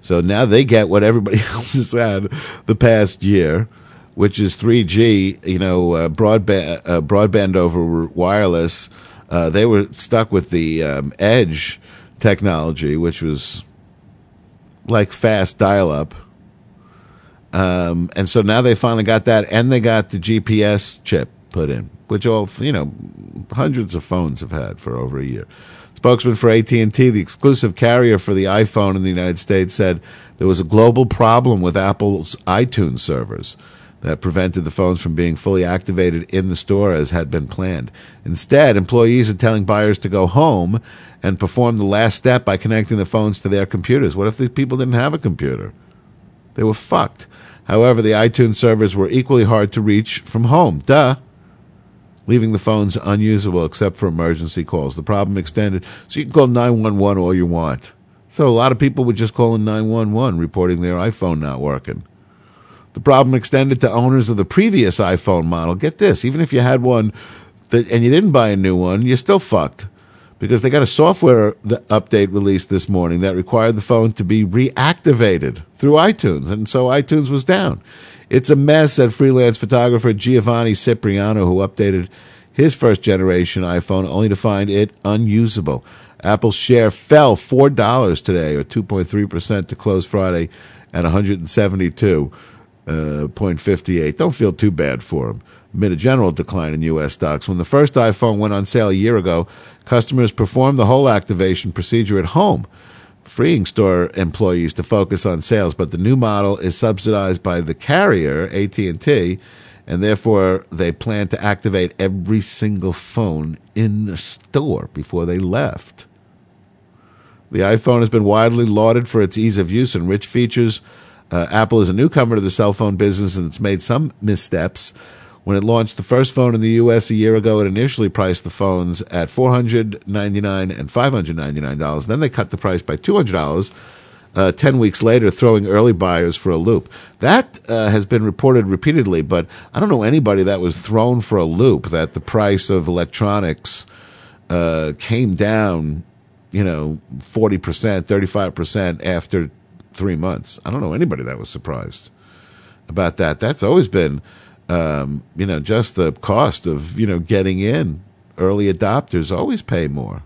So now they get what everybody else has had the past year, which is 3G, you know, uh, broadband, uh, broadband over wireless. Uh, they were stuck with the um, Edge technology, which was like fast dial up. Um, and so now they finally got that, and they got the GPS chip put in, which all you know, hundreds of phones have had for over a year. Spokesman for AT and T, the exclusive carrier for the iPhone in the United States, said there was a global problem with Apple's iTunes servers that prevented the phones from being fully activated in the store as had been planned. Instead, employees are telling buyers to go home and perform the last step by connecting the phones to their computers. What if these people didn't have a computer? They were fucked. However, the iTunes servers were equally hard to reach from home. Duh. Leaving the phones unusable except for emergency calls. The problem extended, so you can call 911 all you want. So a lot of people were just calling 911, reporting their iPhone not working. The problem extended to owners of the previous iPhone model. Get this, even if you had one that, and you didn't buy a new one, you're still fucked because they got a software update released this morning that required the phone to be reactivated through iTunes, and so iTunes was down. It's a mess, said freelance photographer Giovanni Cipriano, who updated his first generation iPhone only to find it unusable. Apple's share fell $4 today, or 2.3% to close Friday at 172.58. Uh, Don't feel too bad for them amid a general decline in U.S. stocks. When the first iPhone went on sale a year ago, customers perform the whole activation procedure at home, freeing store employees to focus on sales. But the new model is subsidized by the carrier, AT&T, and therefore they plan to activate every single phone in the store before they left. The iPhone has been widely lauded for its ease of use and rich features. Uh, Apple is a newcomer to the cell phone business and it's made some missteps. When it launched the first phone in the U.S. a year ago, it initially priced the phones at 499 and $599. Then they cut the price by $200 uh, 10 weeks later, throwing early buyers for a loop. That uh, has been reported repeatedly, but I don't know anybody that was thrown for a loop, that the price of electronics uh, came down you know, 40%, 35% after three months. I don't know anybody that was surprised about that. That's always been, um, you know, just the cost of, you know, getting in. Early adopters always pay more.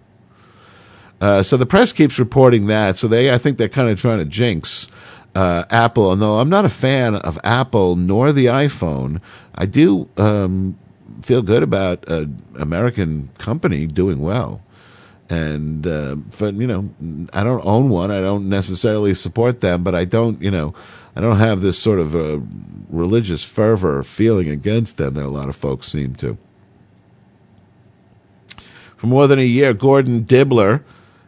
Uh, so the press keeps reporting that. So they, I think they're kind of trying to jinx uh, Apple. Although I'm not a fan of Apple nor the iPhone, I do um, feel good about an American company doing well. And uh, but you know, I don't own one. I don't necessarily support them, but I don't, you know, I don't have this sort of a religious fervor or feeling against them that a lot of folks seem to. For more than a year, Gordon Dibler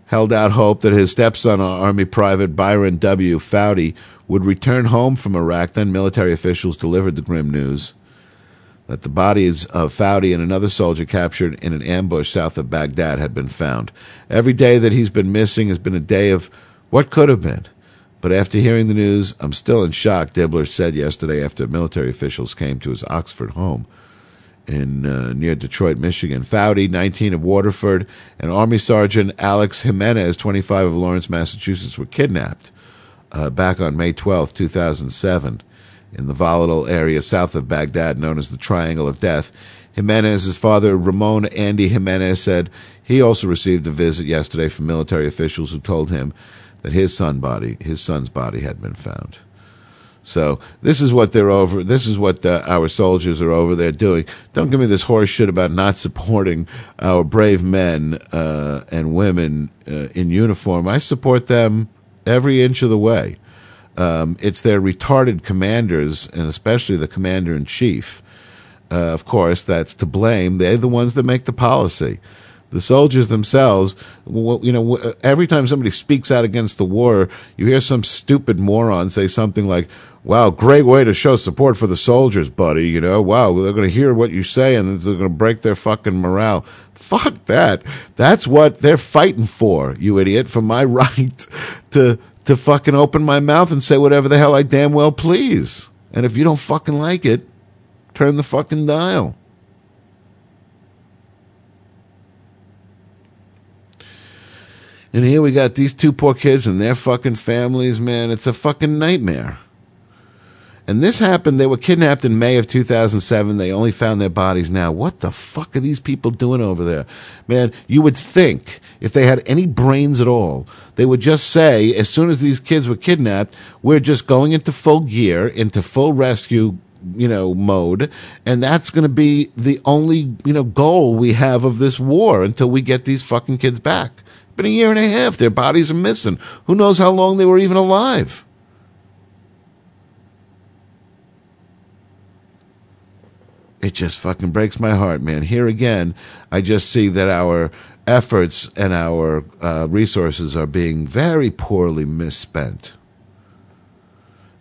held out hope that his stepson, Army Private Byron W. Fouty, would return home from Iraq. Then military officials delivered the grim news that the bodies of Fouty and another soldier captured in an ambush south of Baghdad had been found. Every day that he's been missing has been a day of what could have been. But after hearing the news, I'm still in shock, Dibler said yesterday after military officials came to his Oxford home in uh, near Detroit, Michigan. Fouty, 19 of Waterford, and Army Sergeant Alex Jimenez, 25 of Lawrence, Massachusetts, were kidnapped uh, back on May 12, 2007, in the volatile area south of Baghdad known as the Triangle of Death. Jimenez's father, Ramon Andy Jimenez, said he also received a visit yesterday from military officials who told him that his son body, his son's body, had been found. So this is what they're over. This is what our soldiers are over there doing. Don't give me this horse shit about not supporting our brave men uh, and women uh, in uniform. I support them every inch of the way. Um, it's their retarded commanders, and especially the commander in chief, uh, of course, that's to blame. They're the ones that make the policy. The soldiers themselves, you know, every time somebody speaks out against the war, you hear some stupid moron say something like, wow, great way to show support for the soldiers, buddy. You know, wow, they're going to hear what you say and they're going to break their fucking morale. Fuck that. That's what they're fighting for, you idiot, for my right to, to fucking open my mouth and say whatever the hell I damn well please. And if you don't fucking like it, turn the fucking dial. And here we got these two poor kids and their fucking families, man. It's a fucking nightmare. And this happened, they were kidnapped in May of 2007. They only found their bodies now. What the fuck are these people doing over there? Man, you would think if they had any brains at all, they would just say, as soon as these kids were kidnapped, we're just going into full gear, into full rescue you know mode and that's going to be the only you know goal we have of this war until we get these fucking kids back been a year and a half. Their bodies are missing. Who knows how long they were even alive? It just fucking breaks my heart man. Here again i just see that our efforts and our uh, resources are being very poorly misspent.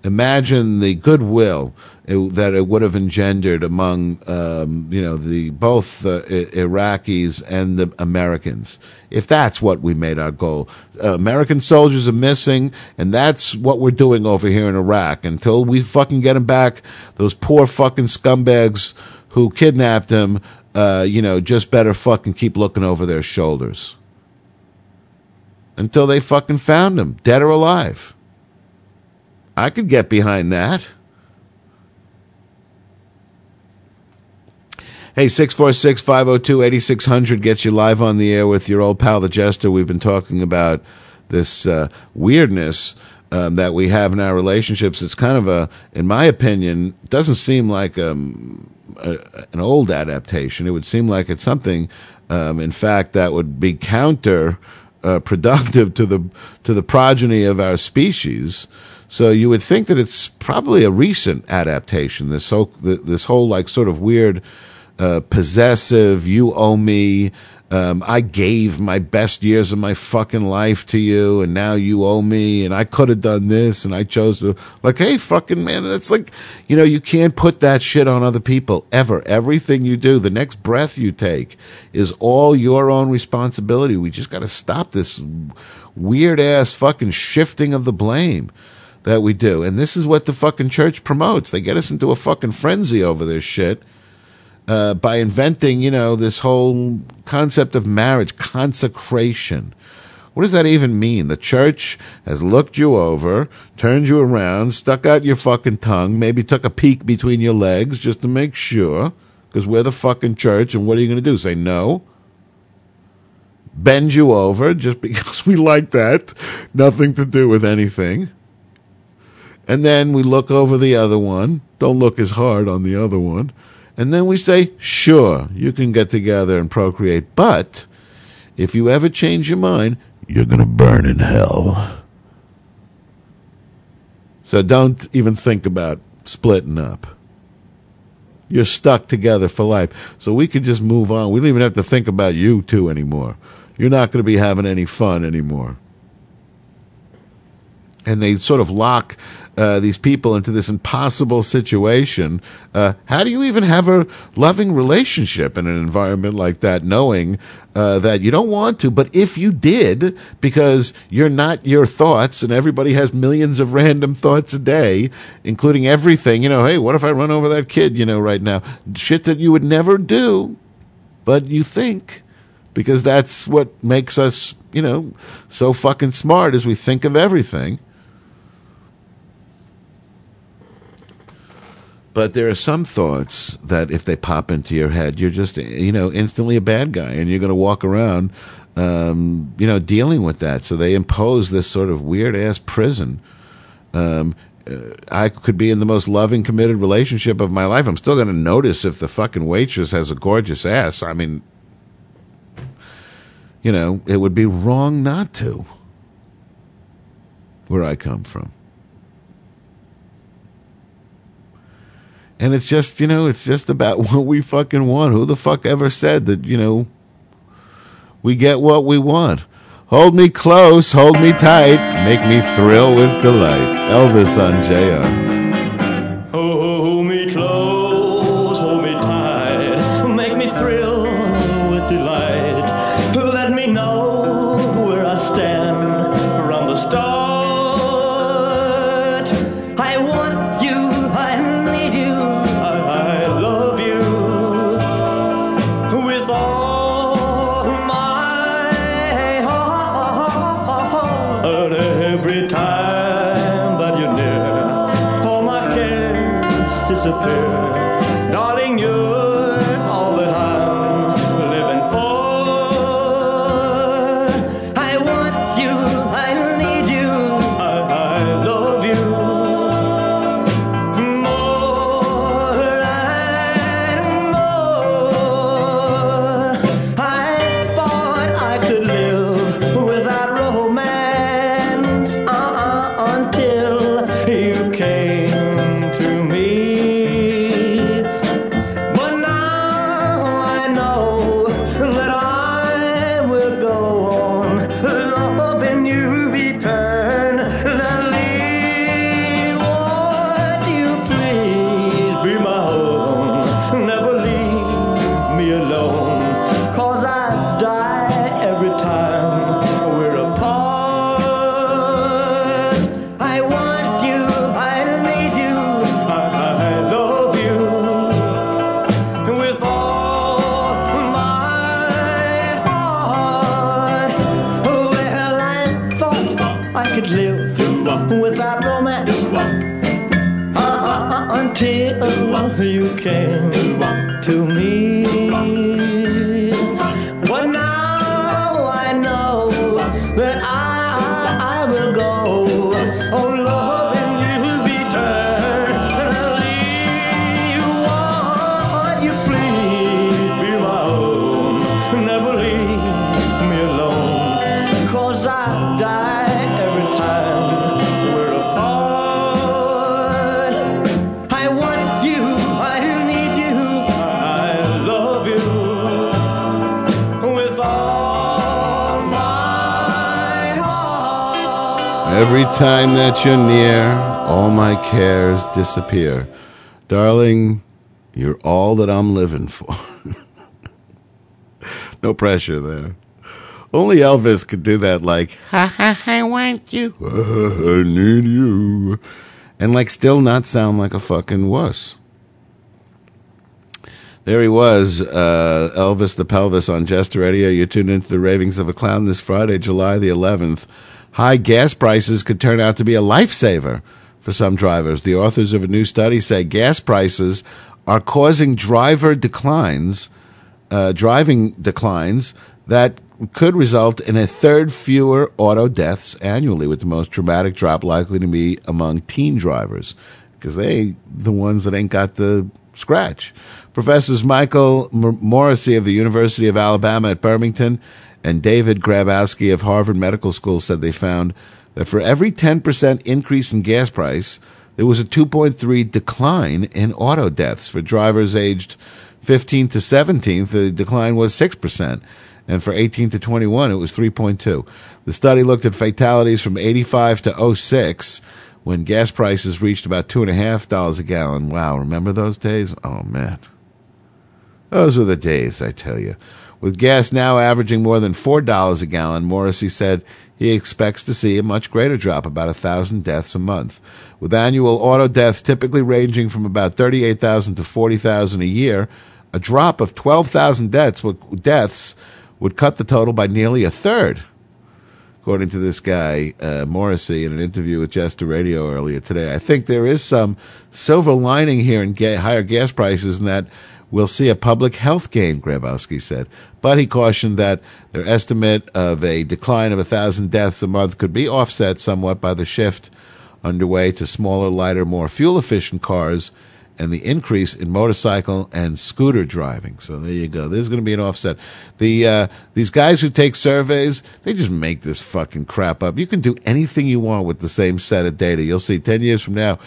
Imagine the goodwill it, that it would have engendered among um, you know the both the Iraqis and the Americans if that's what we made our goal. Uh, American soldiers are missing, and that's what we're doing over here in Iraq until we fucking get them back. Those poor fucking scumbags who kidnapped them, uh, you know, just better fucking keep looking over their shoulders until they fucking found them, dead or alive. I could get behind that. Hey, 646 502 8600 gets you live on the air with your old pal, the Jester. We've been talking about this uh, weirdness um, that we have in our relationships. It's kind of a, in my opinion, doesn't seem like um, a, an old adaptation. It would seem like it's something, um, in fact, that would be counter uh, productive to the to the progeny of our species. So you would think that it's probably a recent adaptation. This whole this whole like sort of weird uh, possessive. You owe me. Um, I gave my best years of my fucking life to you, and now you owe me. And I could have done this, and I chose to. Like, hey, fucking man, that's like, you know, you can't put that shit on other people ever. Everything you do, the next breath you take, is all your own responsibility. We just got to stop this weird ass fucking shifting of the blame that we do. And this is what the fucking church promotes. They get us into a fucking frenzy over this shit uh, by inventing, you know, this whole concept of marriage, consecration, What does that even mean? The church has looked you over, turned you around, stuck out your fucking tongue, maybe took a peek between your legs just to make sure, because we're the fucking church, and what are you going to do? Say no? Bend you over just because we like that? Nothing to do with anything. And then we look over the other one. Don't look as hard on the other one. And then we say, sure, you can get together and procreate. But if you ever change your mind, you're going to burn in hell. So don't even think about splitting up. You're stuck together for life. So we could just move on. We don't even have to think about you two anymore. You're not going to be having any fun anymore. And they sort of lock uh, these people into this impossible situation. Uh, how do you even have a loving relationship in an environment like that, knowing uh, that you don't want to? But if you did, because you're not your thoughts, and everybody has millions of random thoughts a day, including everything, you know, hey, what if I run over that kid, you know, right now? Shit that you would never do, but you think. Because that's what makes us, you know, so fucking smart as we think of everything. But there are some thoughts that if they pop into your head, you're just, you know, instantly a bad guy and you're going to walk around, um, you know, dealing with that. So they impose this sort of weird ass prison. Um, uh, I could be in the most loving, committed relationship of my life. I'm still going to notice if the fucking waitress has a gorgeous ass. I mean, you know, it would be wrong not to. Where I come from. And it's just, you know, it's just about what we fucking want. Who the fuck ever said that, you know, we get what we want? Hold me close, hold me tight, make me thrill with delight. Elvis on JR. disappear. Time that you're near, all my cares disappear. Darling, you're all that I'm living for. no pressure there. Only Elvis could do that, like, ha ha, I want you. Ha ha I need you. And, like, still not sound like a fucking wuss. There he was, uh, Elvis the Pelvis on Jester Radio. You tuned into the Ravings of a Clown this Friday, July the 11th. High gas prices could turn out to be a lifesaver for some drivers. The authors of a new study say gas prices are causing driver declines, uh, driving declines that could result in a third fewer auto deaths annually, with the most dramatic drop likely to be among teen drivers because they the ones that ain't got the scratch. Professors Michael M- Morrisey of the University of Alabama at Birmingham and David Grabowski of Harvard Medical School said they found that for every 10% increase in gas price, there was a 2.3 decline in auto deaths for drivers aged 15 to 17. The decline was 6%, and for 18 to 21, it was 3.2. The study looked at fatalities from 85 to 06 when gas prices reached about two and a half dollars a gallon. Wow, remember those days? Oh man, those were the days, I tell you. With gas now averaging more than four dollars a gallon, Morrisey said he expects to see a much greater drop, about a thousand deaths a month. With annual auto deaths typically ranging from about thirty-eight thousand to forty thousand a year, a drop of twelve thousand deaths would, deaths would cut the total by nearly a third according to this guy uh, Morrisey in an interview with Jester Radio earlier today. I think there is some silver lining here in ga- higher gas prices, and that we'll see a public health gain. Grabowski said, but he cautioned that their estimate of a decline of a thousand deaths a month could be offset somewhat by the shift underway to smaller, lighter, more fuel-efficient cars and the increase in motorcycle and scooter driving. So there you go. There's going to be an offset. The uh, these guys who take surveys, they just make this fucking crap up. You can do anything you want with the same set of data. You'll see ten years from now,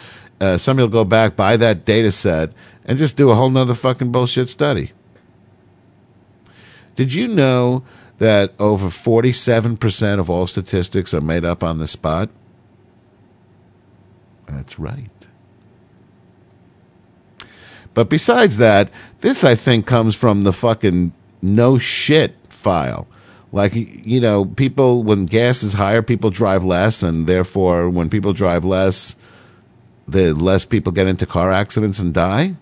uh, somebody will go back buy that data set and just do a whole nother fucking bullshit study. Did you know that over forty-seven percent of all statistics are made up on the spot? That's right. But besides that, this I think comes from the fucking no shit file. Like, you know, people, when gas is higher, people drive less, and therefore, when people drive less, the less people get into car accidents and die.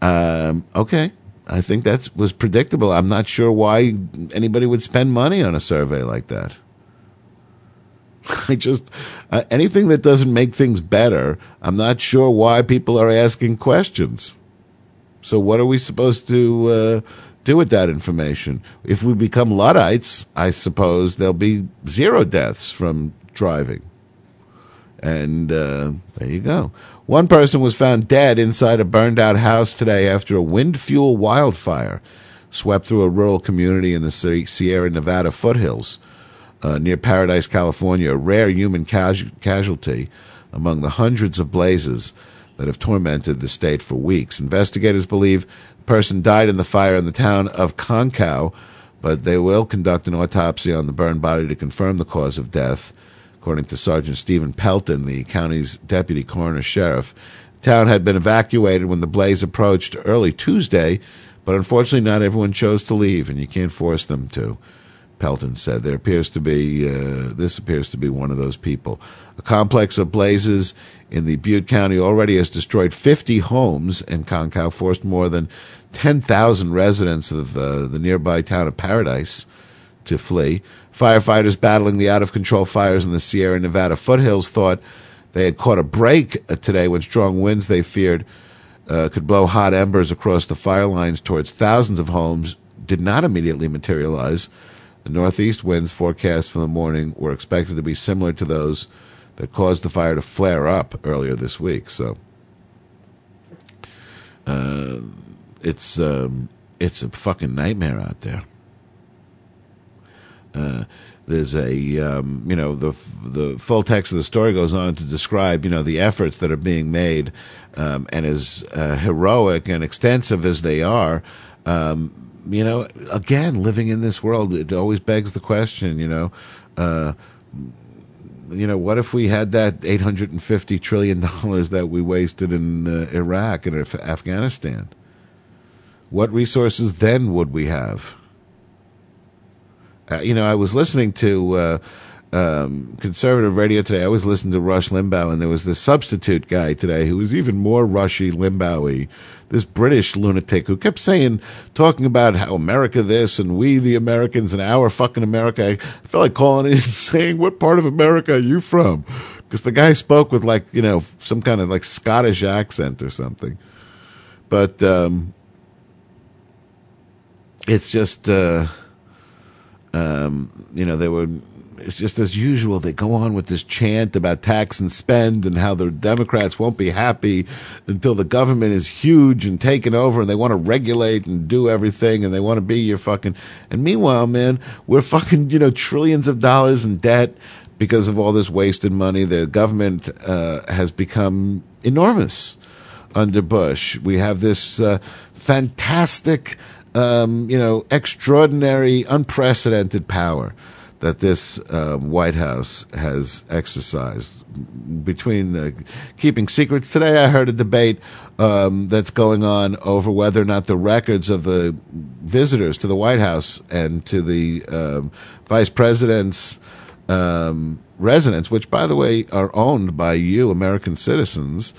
Um, okay. I think that was predictable. I'm not sure why anybody would spend money on a survey like that. I just uh, anything that doesn't make things better. I'm not sure why people are asking questions. So what are we supposed to uh, do with that information? If we become luddites, I suppose there'll be zero deaths from driving. And uh, there you go. One person was found dead inside a burned out house today after a wind fuel wildfire swept through a rural community in the Sierra Nevada foothills uh, near Paradise, California, a rare human casu- casualty among the hundreds of blazes that have tormented the state for weeks. Investigators believe the person died in the fire in the town of Concow, but they will conduct an autopsy on the burned body to confirm the cause of death. According to Sergeant Stephen Pelton, the county's deputy coroner sheriff, the town had been evacuated when the blaze approached early Tuesday, but unfortunately not everyone chose to leave, and you can't force them to. Pelton said. There appears to be, uh, this appears to be one of those people. A complex of blazes in the Butte County already has destroyed 50 homes, and Concow forced more than 10,000 residents of uh, the nearby town of Paradise to flee. Firefighters battling the out of control fires in the Sierra Nevada foothills thought they had caught a break today when strong winds they feared uh, could blow hot embers across the fire lines towards thousands of homes did not immediately materialize. The northeast winds forecast for the morning were expected to be similar to those that caused the fire to flare up earlier this week. So uh, it's um, it's a fucking nightmare out there. Uh, there's a um, you know the the full text of the story goes on to describe you know the efforts that are being made um, and as uh, heroic and extensive as they are um, you know again living in this world it always begs the question you know uh, you know what if we had that 850 trillion dollars that we wasted in uh, Iraq and Af- Afghanistan? What resources then would we have uh, you know, I was listening to uh, um, conservative radio today. I always listen to Rush Limbaugh, and there was this substitute guy today who was even more Rushy Limbaughy. This British lunatic who kept saying, talking about how America this and we the Americans and our fucking America. I felt like calling in and saying, "What part of America are you from?" Because the guy spoke with like you know some kind of like Scottish accent or something. But um, it's just uh, um, you know they were it's just as usual they go on with this chant about tax and spend and how the democrats won't be happy until the government is huge and taken over and they want to regulate and do everything and they want to be your fucking and meanwhile man we're fucking you know trillions of dollars in debt because of all this wasted money the government uh, has become enormous under Bush. We have this uh, fantastic, um, you know, extraordinary, unprecedented power that this um, White House has exercised. Between keeping secrets, today I heard a debate um, that's going on over whether or not the records of the visitors to the White House and to the um, vice president's um, residence, which, by the way, are owned by you, American citizens,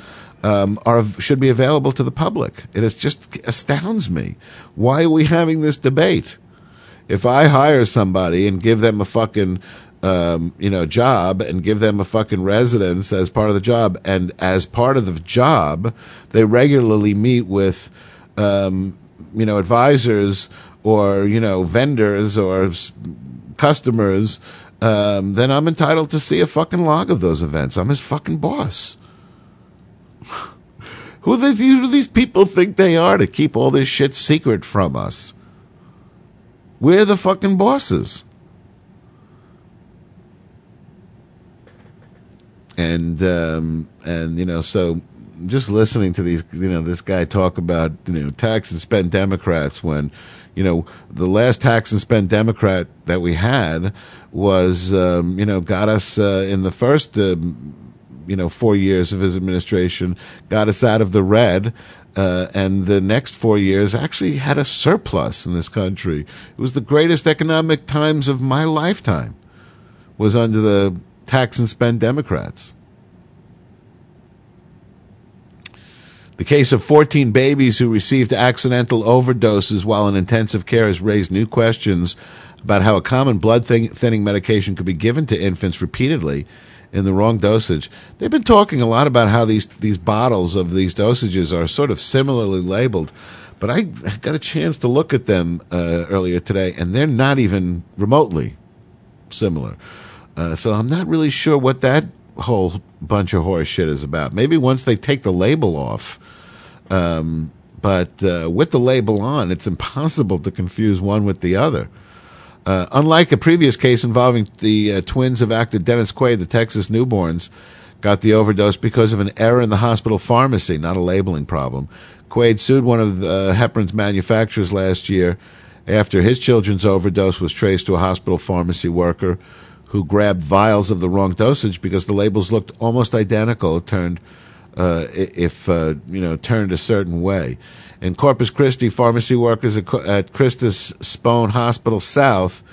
um, are should be available to the public. It is just astounds me. Why are we having this debate? If I hire somebody and give them a fucking um, you know job and give them a fucking residence as part of the job, and as part of the job, they regularly meet with um, you know advisors or you know vendors or customers. Um, then I'm entitled to see a fucking log of those events. I'm his fucking boss. Who, they, who do these people think they are to keep all this shit secret from us? We're the fucking bosses. And um, and you know, so just listening to these, you know, this guy talk about you know tax and spend Democrats when, you know, the last tax and spend Democrat that we had was, um, you know, got us uh, in the first. Um, you know, four years of his administration got us out of the red. Uh, and the next four years actually had a surplus in this country. It was the greatest economic times of my lifetime. Was under the tax and spend Democrats. The case of 14 babies who received accidental overdoses while in intensive care has raised new questions about how a common blood thinning medication could be given to infants repeatedly in the wrong dosage. They've been talking a lot about how these these bottles of these dosages are sort of similarly labeled, but I got a chance to look at them uh, earlier today, and they're not even remotely similar. Uh, so I'm not really sure what that whole bunch of horse shit is about. Maybe once they take the label off, um, but uh, with the label on, it's impossible to confuse one with the other. Uh, unlike a previous case involving the uh, twins of actor Dennis Quaid, the Texas newborns got the overdose because of an error in the hospital pharmacy, not a labeling problem. Quaid sued one of uh, Heparin's manufacturers last year after his children's overdose was traced to a hospital pharmacy worker who grabbed vials of the wrong dosage because the labels looked almost identical. It turned uh, if uh, you know turned a certain way. In Corpus Christi, pharmacy workers at, Christus Spohn Hospital South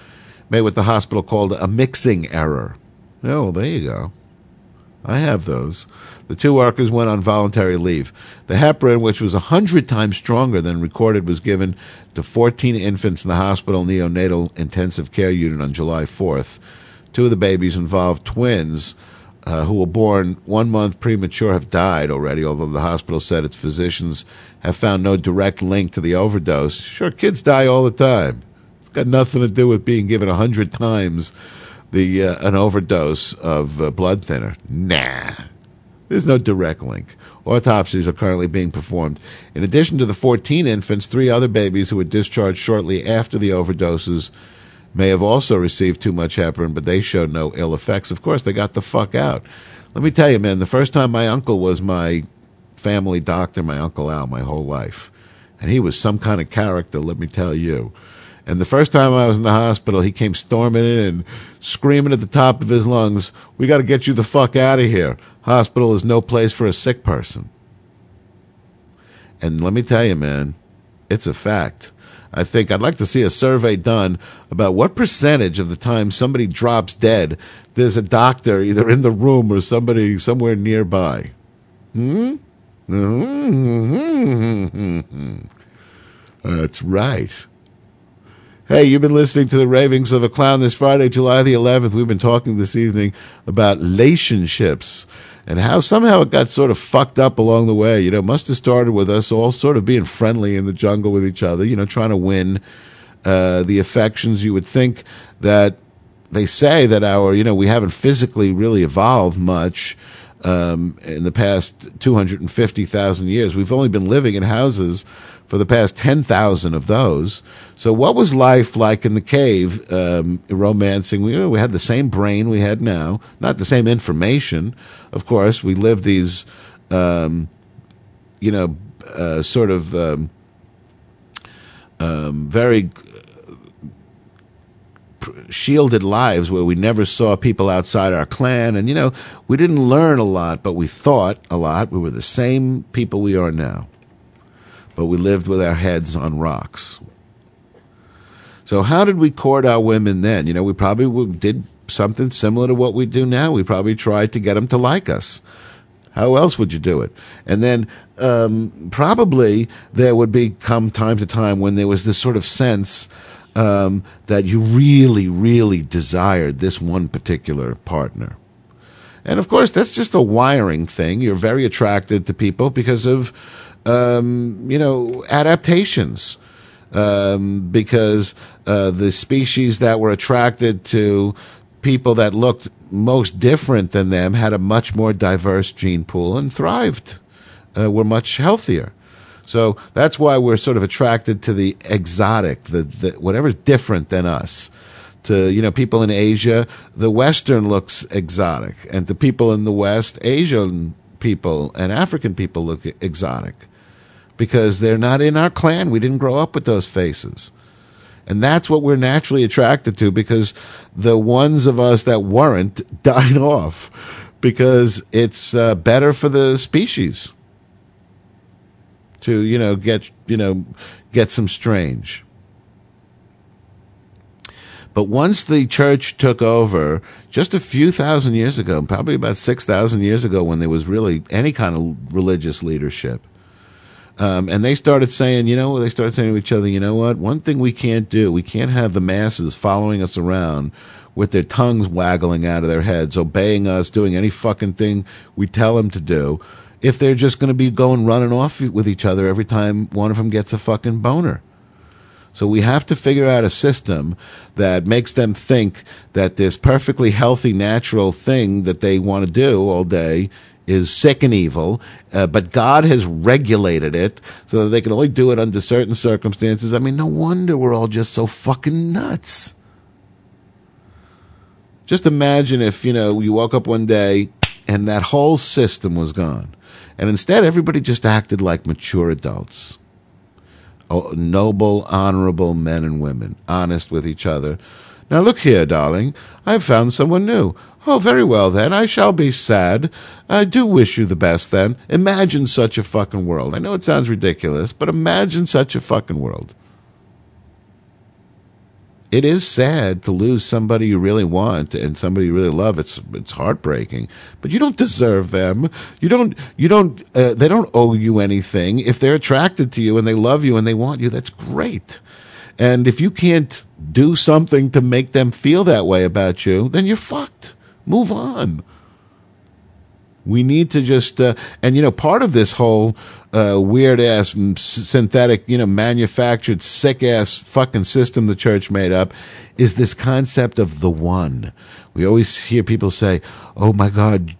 made what the hospital called a mixing error. Oh, there you go. I have those. The two workers went on voluntary leave. The heparin, which was a hundred times stronger than recorded, was given to 14 infants in the hospital neonatal intensive care unit on July 4th. Two of the babies involved twins uh, who were born one month premature have died already, although the hospital said its physicians have found no direct link to the overdose. Sure, kids die all the time. It's got nothing to do with being given a hundred times the uh, an overdose of uh, blood thinner. Nah, there's no direct link. Autopsies are currently being performed. In addition to the 14 infants, three other babies who were discharged shortly after the overdoses may have also received too much heparin, but they showed no ill effects. Of course, they got the fuck out. Let me tell you, man, the first time my uncle was my family doctor, my Uncle Al, my whole life. And he was some kind of character, let me tell you. And the first time I was in the hospital, he came storming in and screaming at the top of his lungs, We got to get you the fuck out of here. Hospital is no place for a sick person. And let me tell you, man, it's a fact. I think I'd like to see a survey done about what percentage of the time somebody drops dead, there's a doctor either in the room or somebody somewhere nearby. Hmm? Hmm? That's right. Hey, you've been listening to the Ravings of a Clown this Friday, July the 11th. We've been talking this evening about relationships and how somehow it got sort of fucked up along the way. You know, must have started with us all sort of being friendly in the jungle with each other, you know, trying to win uh, the affections. You would think that they say that our, you know, we haven't physically really evolved much um, in the past 250,000 years. We've only been living in houses for the past 10,000 of those. So, what was life like in the cave, um, romancing? We, we had the same brain we had now, not the same information. Of course, we lived these, um, you know, uh, sort of um, um, very shielded lives where we never saw people outside our clan. And, you know, we didn't learn a lot, but we thought a lot. We were the same people we are now. But we lived with our heads on rocks. So, how did we court our women then? You know, we probably did something similar to what we do now. We probably tried to get them to like us. How else would you do it? And then um, probably there would be come time to time when there was this sort of sense um, that you really, really desired this one particular partner. And of course, that's just a wiring thing. You're very attracted to people because of, um, you know, adaptations. Um, because uh, the species that were attracted to people that looked most different than them had a much more diverse gene pool and thrived, uh, were much healthier. So that's why we're sort of attracted to the exotic, the, the whatever's different than us. To you know, people in Asia, the Western looks exotic, and to people in the West, Asian people and African people look exotic because they're not in our clan. We didn't grow up with those faces. And that's what we're naturally attracted to because the ones of us that weren't died off because it's uh, better for the species to, you know, get, you know, get some strange. But once the church took over, just a few thousand years ago, probably about 6,000 years ago, when there was really any kind of religious leadership, um, and they started saying, you know, they started saying to each other, you know what? One thing we can't do, we can't have the masses following us around with their tongues waggling out of their heads, obeying us, doing any fucking thing we tell them to do, if they're just going to be going running off with each other every time one of them gets a fucking boner. So we have to figure out a system that makes them think that this perfectly healthy, natural thing that they want to do all day is sick and evil, uh, but God has regulated it so that they can only do it under certain circumstances. I mean, no wonder we're all just so fucking nuts. Just imagine if, you know, you woke up one day and that whole system was gone. And instead, everybody just acted like mature adults. Oh, noble, honorable men and women, honest with each other. Now look here, darling, I've found someone new. Oh, very well then, I shall be sad. I do wish you the best then. Imagine such a fucking world. I know it sounds ridiculous, but imagine such a fucking world. It is sad to lose somebody you really want and somebody you really love. It's it's heartbreaking, but you don't deserve them. You don't you don't uh, they don't owe you anything. If they're attracted to you and they love you and they want you, that's great. And if you can't do something to make them feel that way about you, then you're fucked. Move on. We need to just, uh, and you know, part of this whole uh, weird ass synthetic, you know, manufactured sick ass fucking system the church made up is this concept of the one. We always hear people say, "Oh my God,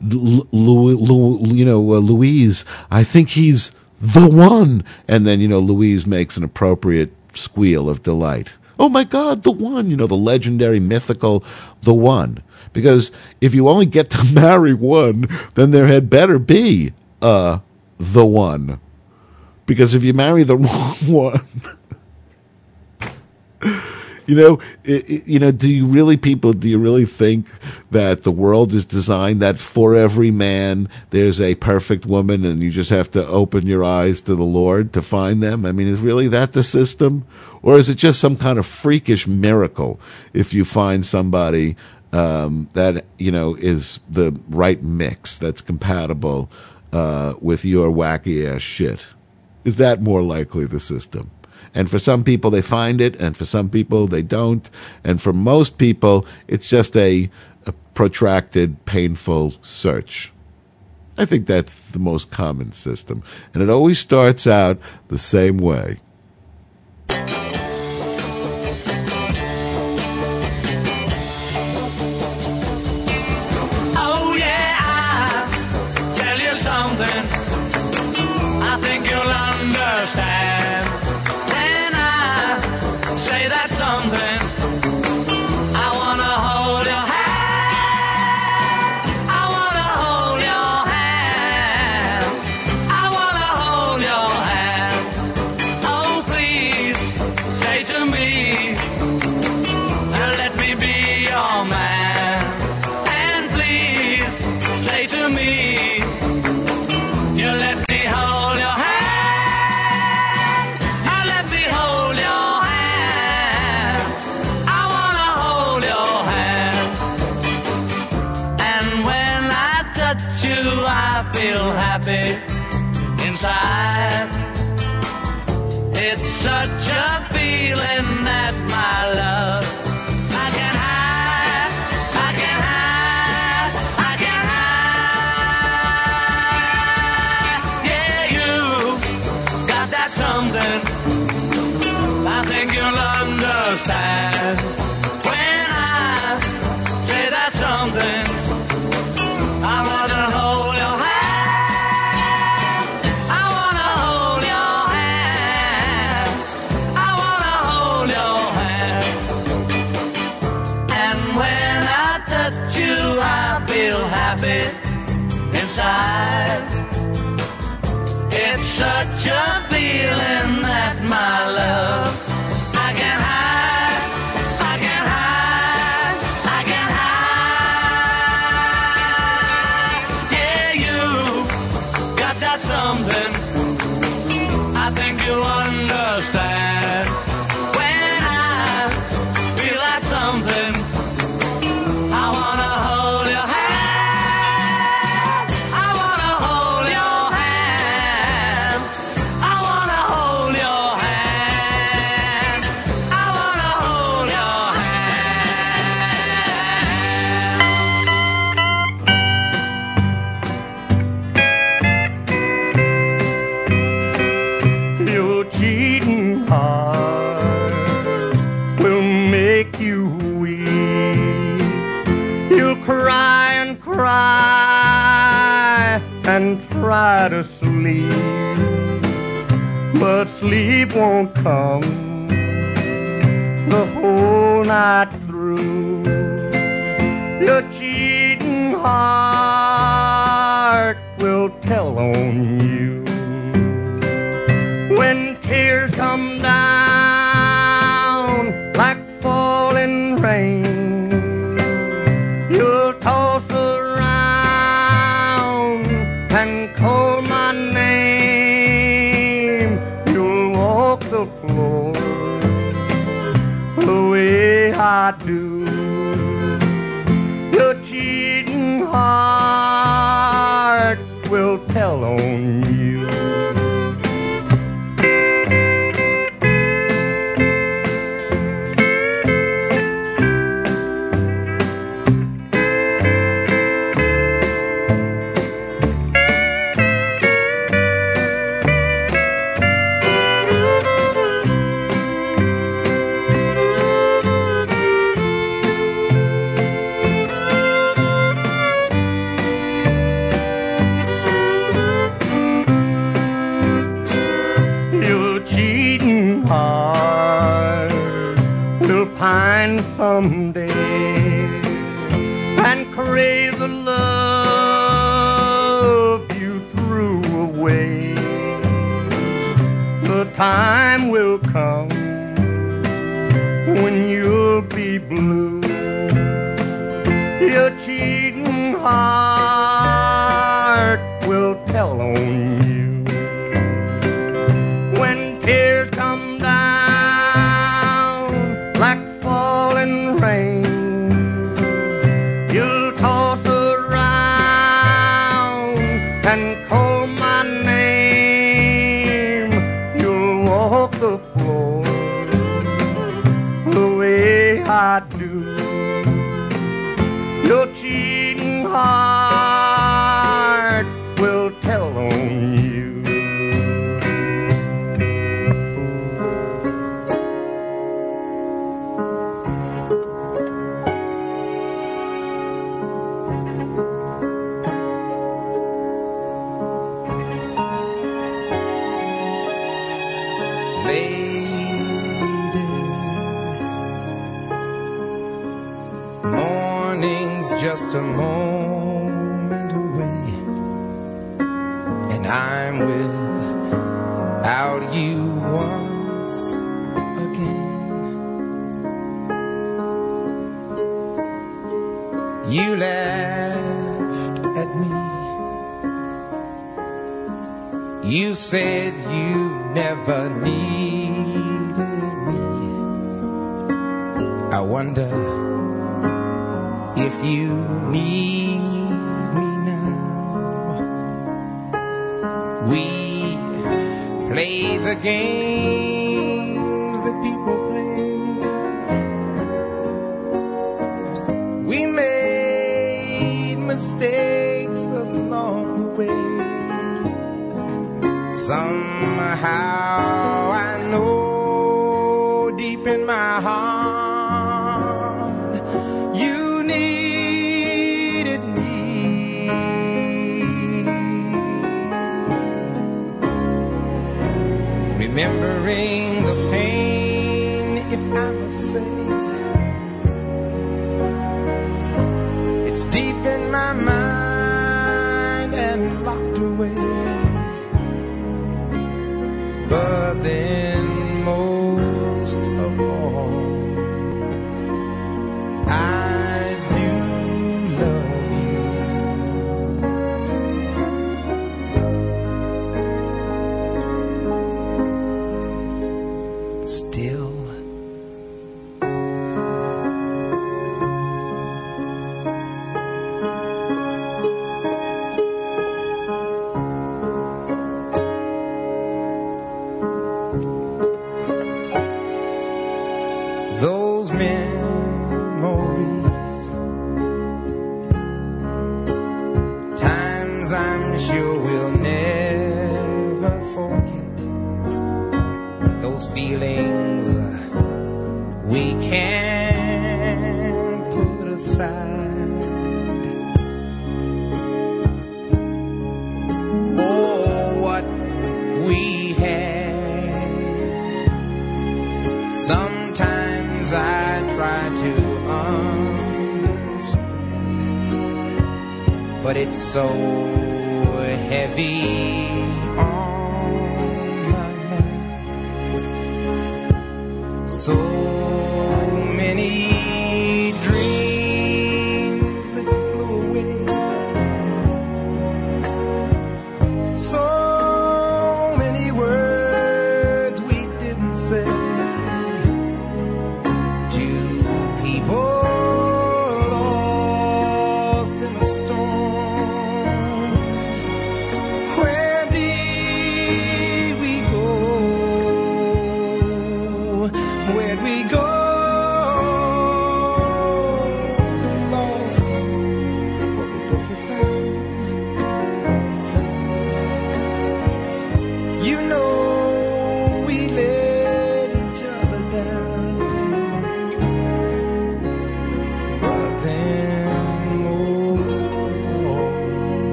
you know, uh, Louise, I think he's the one," and then you know, Louise makes an appropriate squeal of delight. Oh my God, the one, you know, the legendary, mythical, the one. Because if you only get to marry one, then there had better be uh the one. Because if you marry the wrong one, You know, i i you know. Do you really, people? Do you really think that the world is designed that for every man there's a perfect woman, and you just have to open your eyes to the Lord to find them? I mean, is really that the system, or is it just some kind of freakish miracle if you find somebody um, that you know is the right mix that's compatible uh, with your wacky ass shit? Is that more likely the system? And for some people, they find it, and for some people, they don't. And for most people, it's just a, a protracted, painful search. I think that's the most common system. And it always starts out the same way. Such a feeling that my love I can hide, I can hide, I can hide. Yeah, you got that something. I think you'll understand inside. It's such a feeling that my love won't come the whole night through. Your cheating heart will tell on you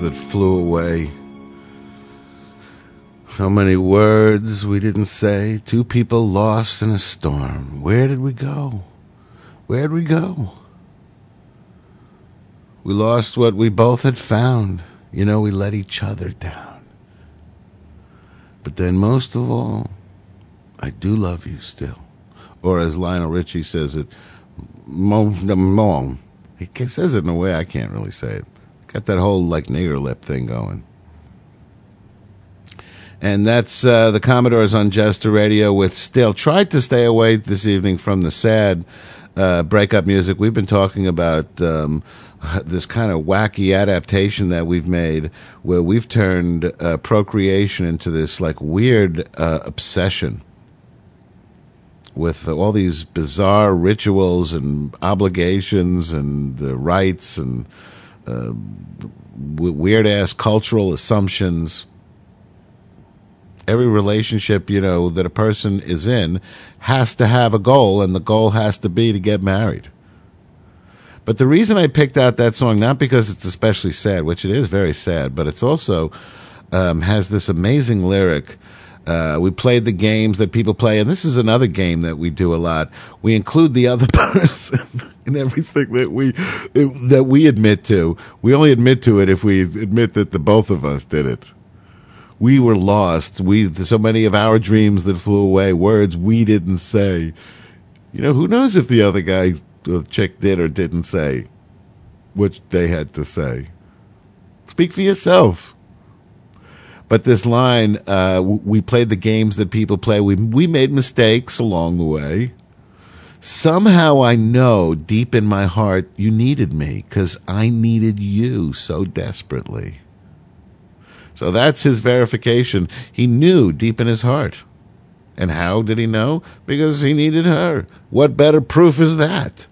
that flew away. So many words we didn't say. Two people lost in a storm. Where did we go? Where'd we go? We lost what we both had found. You know, we let each other down. But then, most of all, I do love you still. Or as Lionel Richie says it, mom, mom. He says it in a way I can't really say it. Got that whole like nigger lip thing going. And that's uh, the Commodores on Jester Radio with Still. Tried to stay away this evening from the sad uh, breakup music. We've been talking about um, this kind of wacky adaptation that we've made where we've turned uh, procreation into this like weird uh, obsession with all these bizarre rituals and obligations and uh, rights and uh, weird ass cultural assumptions. Every relationship, you know, that a person is in has to have a goal, and the goal has to be to get married. But the reason I picked out that song, not because it's especially sad, which it is very sad, but it's also um, has this amazing lyric. Uh, we played the games that people play, and this is another game that we do a lot. We include the other person in everything that we that we admit to. We only admit to it if we admit that the both of us did it. We were lost. We so many of our dreams that flew away, words we didn't say. You know, who knows if the other guy, chick, did or didn't say what they had to say. Speak for yourself. But this line, uh, we played the games that people play. We we made mistakes along the way. Somehow I know deep in my heart you needed me because I needed you so desperately. So that's his verification. He knew deep in his heart. And how did he know? Because he needed her. What better proof is that?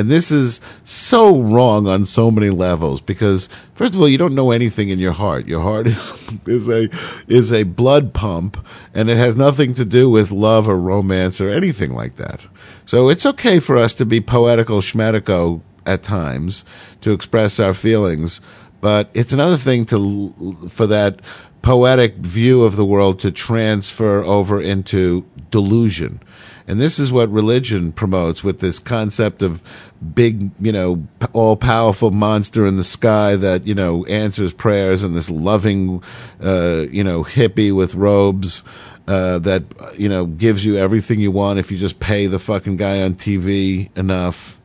And this is so wrong on so many levels because first of all, you don't know anything in your heart. Your heart is is a is a blood pump and it has nothing to do with love or romance or anything like that. So it's okay for us to be poetical schmatico at times to express our feelings, but it's another thing to for that poetic view of the world to transfer over into delusion. And this is what religion promotes with this concept of big, you know, all powerful monster in the sky that, you know, answers prayers and this loving, uh, you know, hippie with robes, uh, that, you know, gives you everything you want if you just pay the fucking guy on TV enough.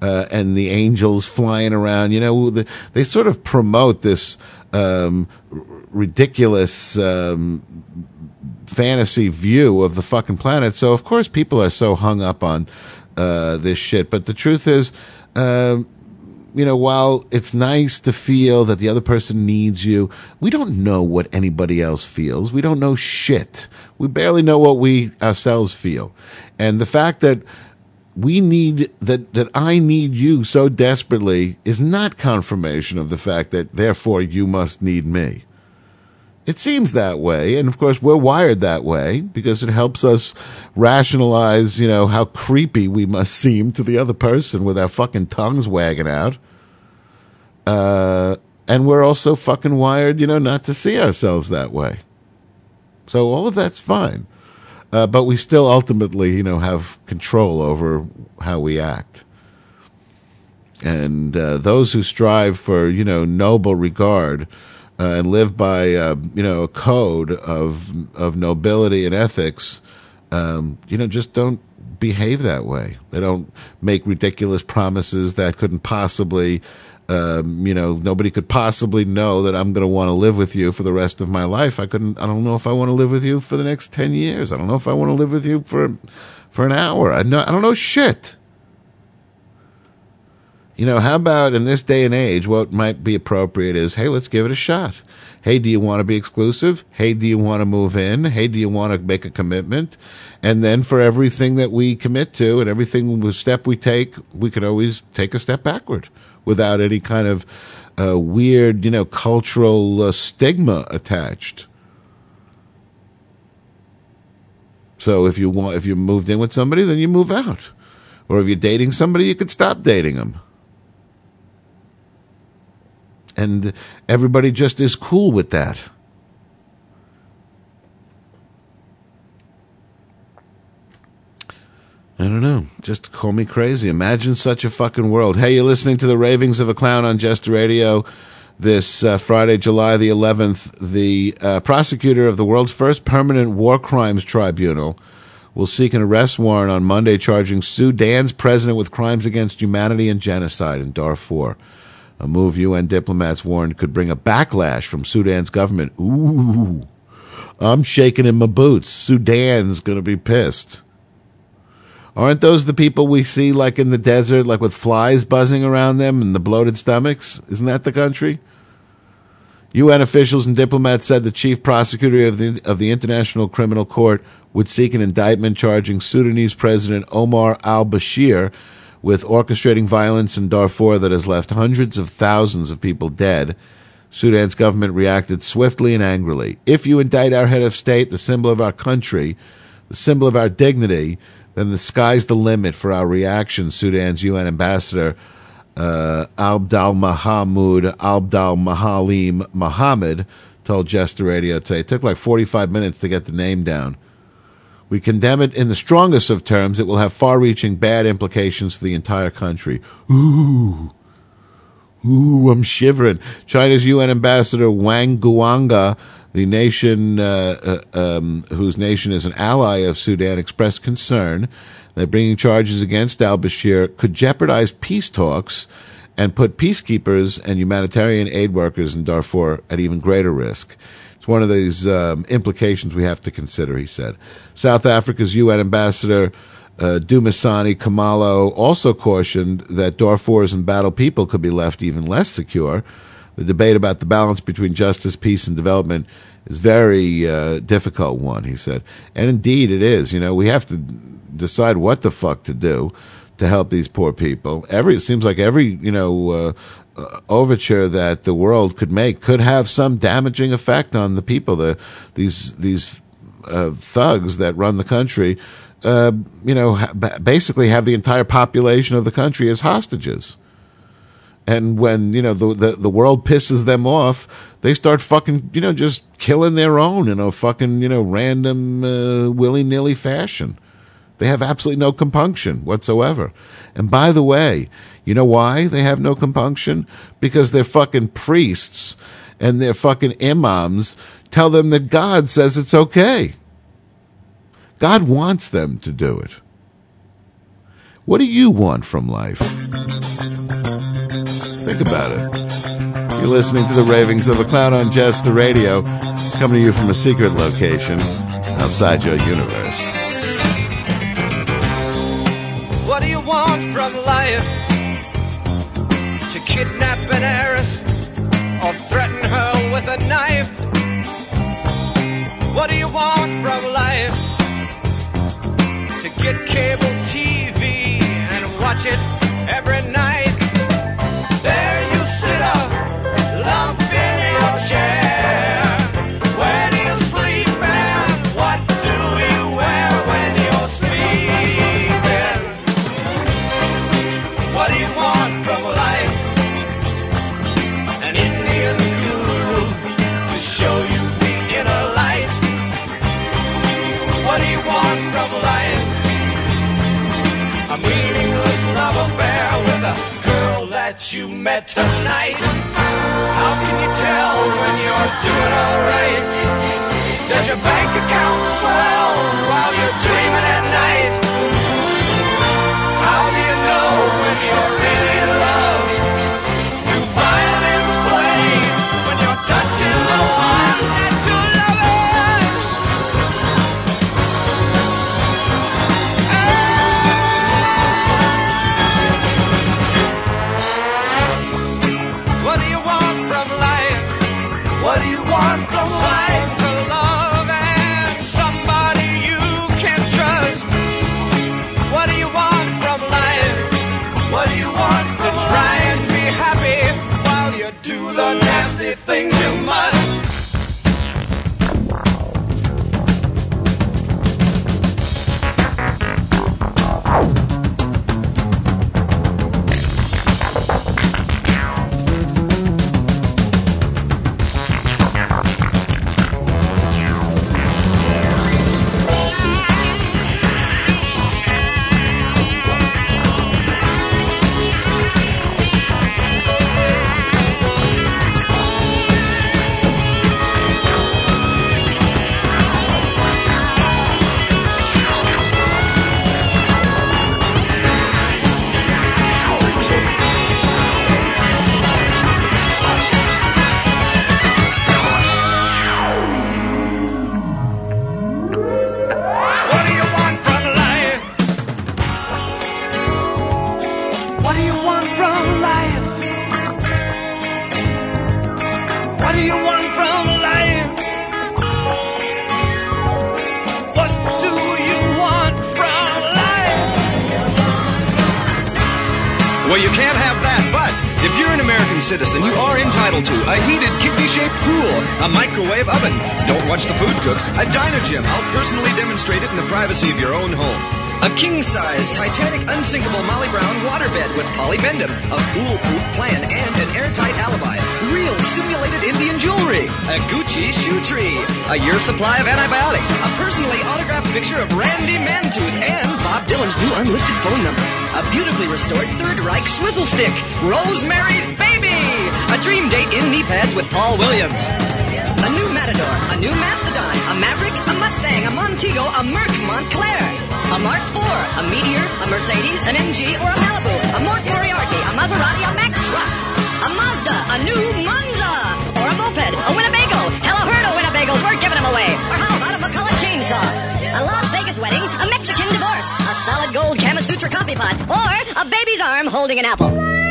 Uh, and the angels flying around, you know, the, they sort of promote this, um, r- ridiculous, um, fantasy view of the fucking planet. So of course people are so hung up on uh, this shit. But the truth is, um, you know, while it's nice to feel that the other person needs you, we don't know what anybody else feels. We don't know shit. We barely know what we ourselves feel. And the fact that we need that that I need you so desperately is not confirmation of the fact that therefore you must need me. It seems that way, and of course we're wired that way because it helps us rationalize, you know, how creepy we must seem to the other person with our fucking tongues wagging out. Uh, and we're also fucking wired, you know, not to see ourselves that way. So all of that's fine. uh, but we still ultimately, you know, have control over how we act. And uh, those who strive for, you know, noble regard uh, and live by, uh, you know, a code of of nobility and ethics, um, you know, just don't behave that way. They don't make ridiculous promises that couldn't possibly, um, you know, nobody could possibly know that I'm going to want to live with you for the rest of my life. I couldn't. I don't know if I want to live with you for the next ten years. I don't know if I want to live with you for for an hour. I know. I don't know shit. You know, how about in this day and age, what might be appropriate is, hey, let's give it a shot. Hey, do you want to be exclusive? Hey, do you want to move in? Hey, do you want to make a commitment? And then for everything that we commit to and everything step we take, we can always take a step backward without any kind of uh, weird, you know, cultural uh, stigma attached. So if you want, if you moved in with somebody, then you move out. Or if you're dating somebody, you could stop dating them. And everybody just is cool with that. I don't know. Just call me crazy. Imagine such a fucking world. Hey, you're listening to the ravings of a clown on Jester Radio. This uh, Friday, July the 11th, the uh, prosecutor of the world's first permanent war crimes tribunal will seek an arrest warrant on Monday charging Sudan's president with crimes against humanity and genocide in Darfur. A move UN diplomats warned could bring a backlash from Sudan's government. Ooh, I'm shaking in my boots. Sudan's going to be pissed. Aren't those the people we see like in the desert, like with flies buzzing around them and the bloated stomachs? Isn't that the country? UN officials and diplomats said the chief prosecutor of the of the International Criminal Court would seek an indictment charging Sudanese President Omar al-Bashir with orchestrating violence in Darfur that has left hundreds of thousands of people dead. Sudan's government reacted swiftly and angrily. If you indict our head of state, the symbol of our country, the symbol of our dignity, then the sky's the limit for our reaction, Sudan's UN ambassador uh, Abdal Mahamud Abdal Mahalim Mohammed told Jester Radio today. It took like 45 minutes to get the name down. We condemn it in the strongest of terms. It will have far reaching bad implications for the entire country. Ooh. Ooh, I'm shivering. China's UN ambassador Wang Guangya, the nation uh, uh, um, whose nation is an ally of Sudan, expressed concern that bringing charges against al Bashir could jeopardize peace talks and put peacekeepers and humanitarian aid workers in Darfur at even greater risk. It's one of these um, implications we have to consider, he said. South Africa's UN ambassador uh, Dumisani Kumalo also cautioned that Darfur's embattled people could be left even less secure. The debate about the balance between justice, peace, and development is very uh, difficult one, he said. And indeed it is. You know, we have to decide what the fuck to do to help these poor people. Every, it seems like every, you know, uh, overture that the world could make could have some damaging effect on the people. The, these, these, uh, thugs that run the country, uh, you know, basically have the entire population of the country as hostages. And when, you know, the, the, the world pisses them off, they start fucking, you know, just killing their own in a fucking, you know, random, uh, willy nilly fashion. They have absolutely no compunction whatsoever. And by the way, you know why they have no compunction? Because their fucking priests and their fucking imams tell them that God says it's okay. God wants them to do it. What do you want from life? Think about it. You're listening to the ravings of a clown on Jester Radio, coming to you from a secret location outside your universe. Want from life? To kidnap an heiress or threaten her with a knife? What do you want from life? To get cable TV and watch it every tonight. How can you tell when you're doing alright? Does your bank account swell a foolproof plan, and an airtight alibi. Real simulated Indian jewelry. A Gucci shoe tree. A year's supply of antibiotics. A personally autographed picture of Randy Mantooth and Bob Dylan's new unlisted phone number. A beautifully restored Third Reich swizzle stick. Rosemary's Baby. A dream date in knee pads with Paul Williams. A new Matador, a new Mastodon, a Maverick, a Mustang, a Montego, a Merc Montclair, a Mark IV, a Meteor, a Mercedes, an MG, or a Malibu, a Mort Moriarty, a Maserati, a Mack truck, a Mazda, a new Monza, or a moped, a Winnebago. Hell, a herd of Winnebagos, we're giving them away. Or how about a McCulloch chainsaw? A Las Vegas wedding, a Mexican divorce, a solid gold Kama Sutra coffee pot, or a baby's arm holding an apple.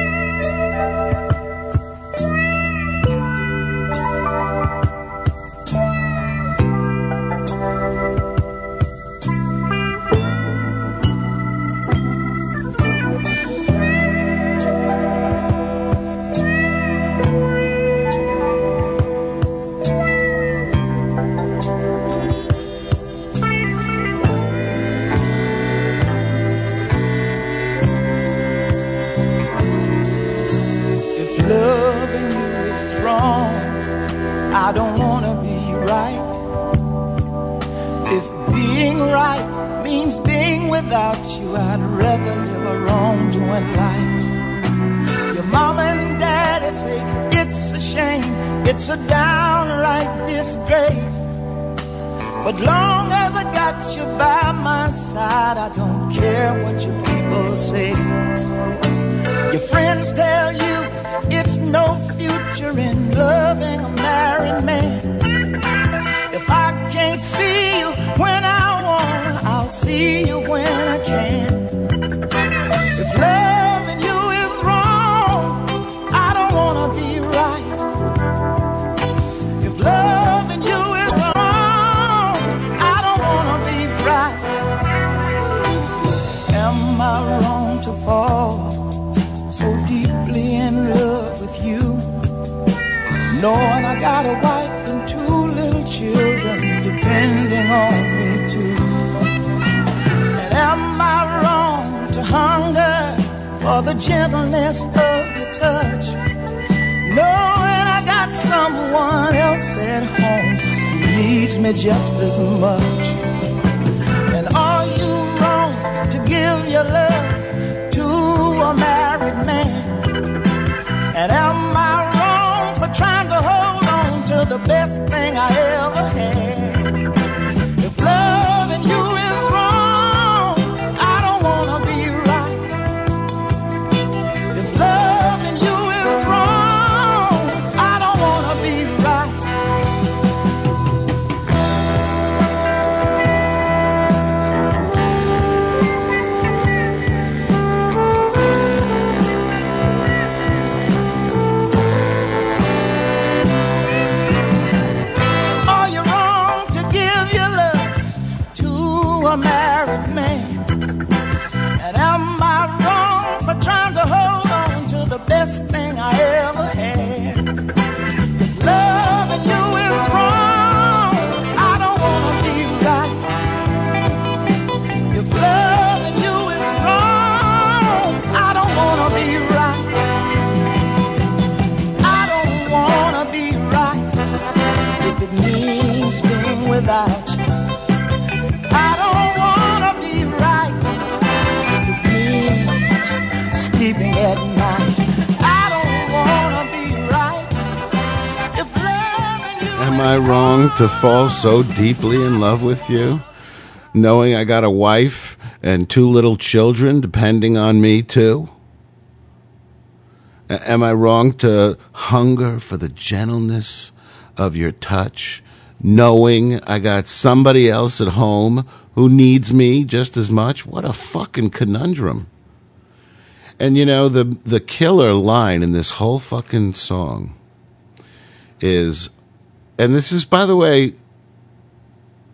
I'd rather live a wrongdoing life. Your mom and daddy say it's a shame, it's a downright disgrace. But long as I got you by my side, I don't care what your people say. Your friends tell you it's no future in loving a married man. If I can't see you when I I'll see you when I can. If loving you is wrong, I don't wanna be right. If loving you is wrong, I don't wanna be right. Am I wrong to fall? so deeply in love with you. I got a wife and two little children depending on for the gentleness of your touch. Knowing I got someone else at home who needs me just as much. And are you wrong to give your love to a married man? And am I wrong for trying to hold on to the best thing I ever? Fall so deeply in love with you? Knowing I got a wife and two little children depending on me, too? Am I wrong to hunger for the gentleness of your touch, knowing I got somebody else at home who needs me just as much? What a fucking conundrum. And you know, the the killer line in this whole fucking song is and this is by the way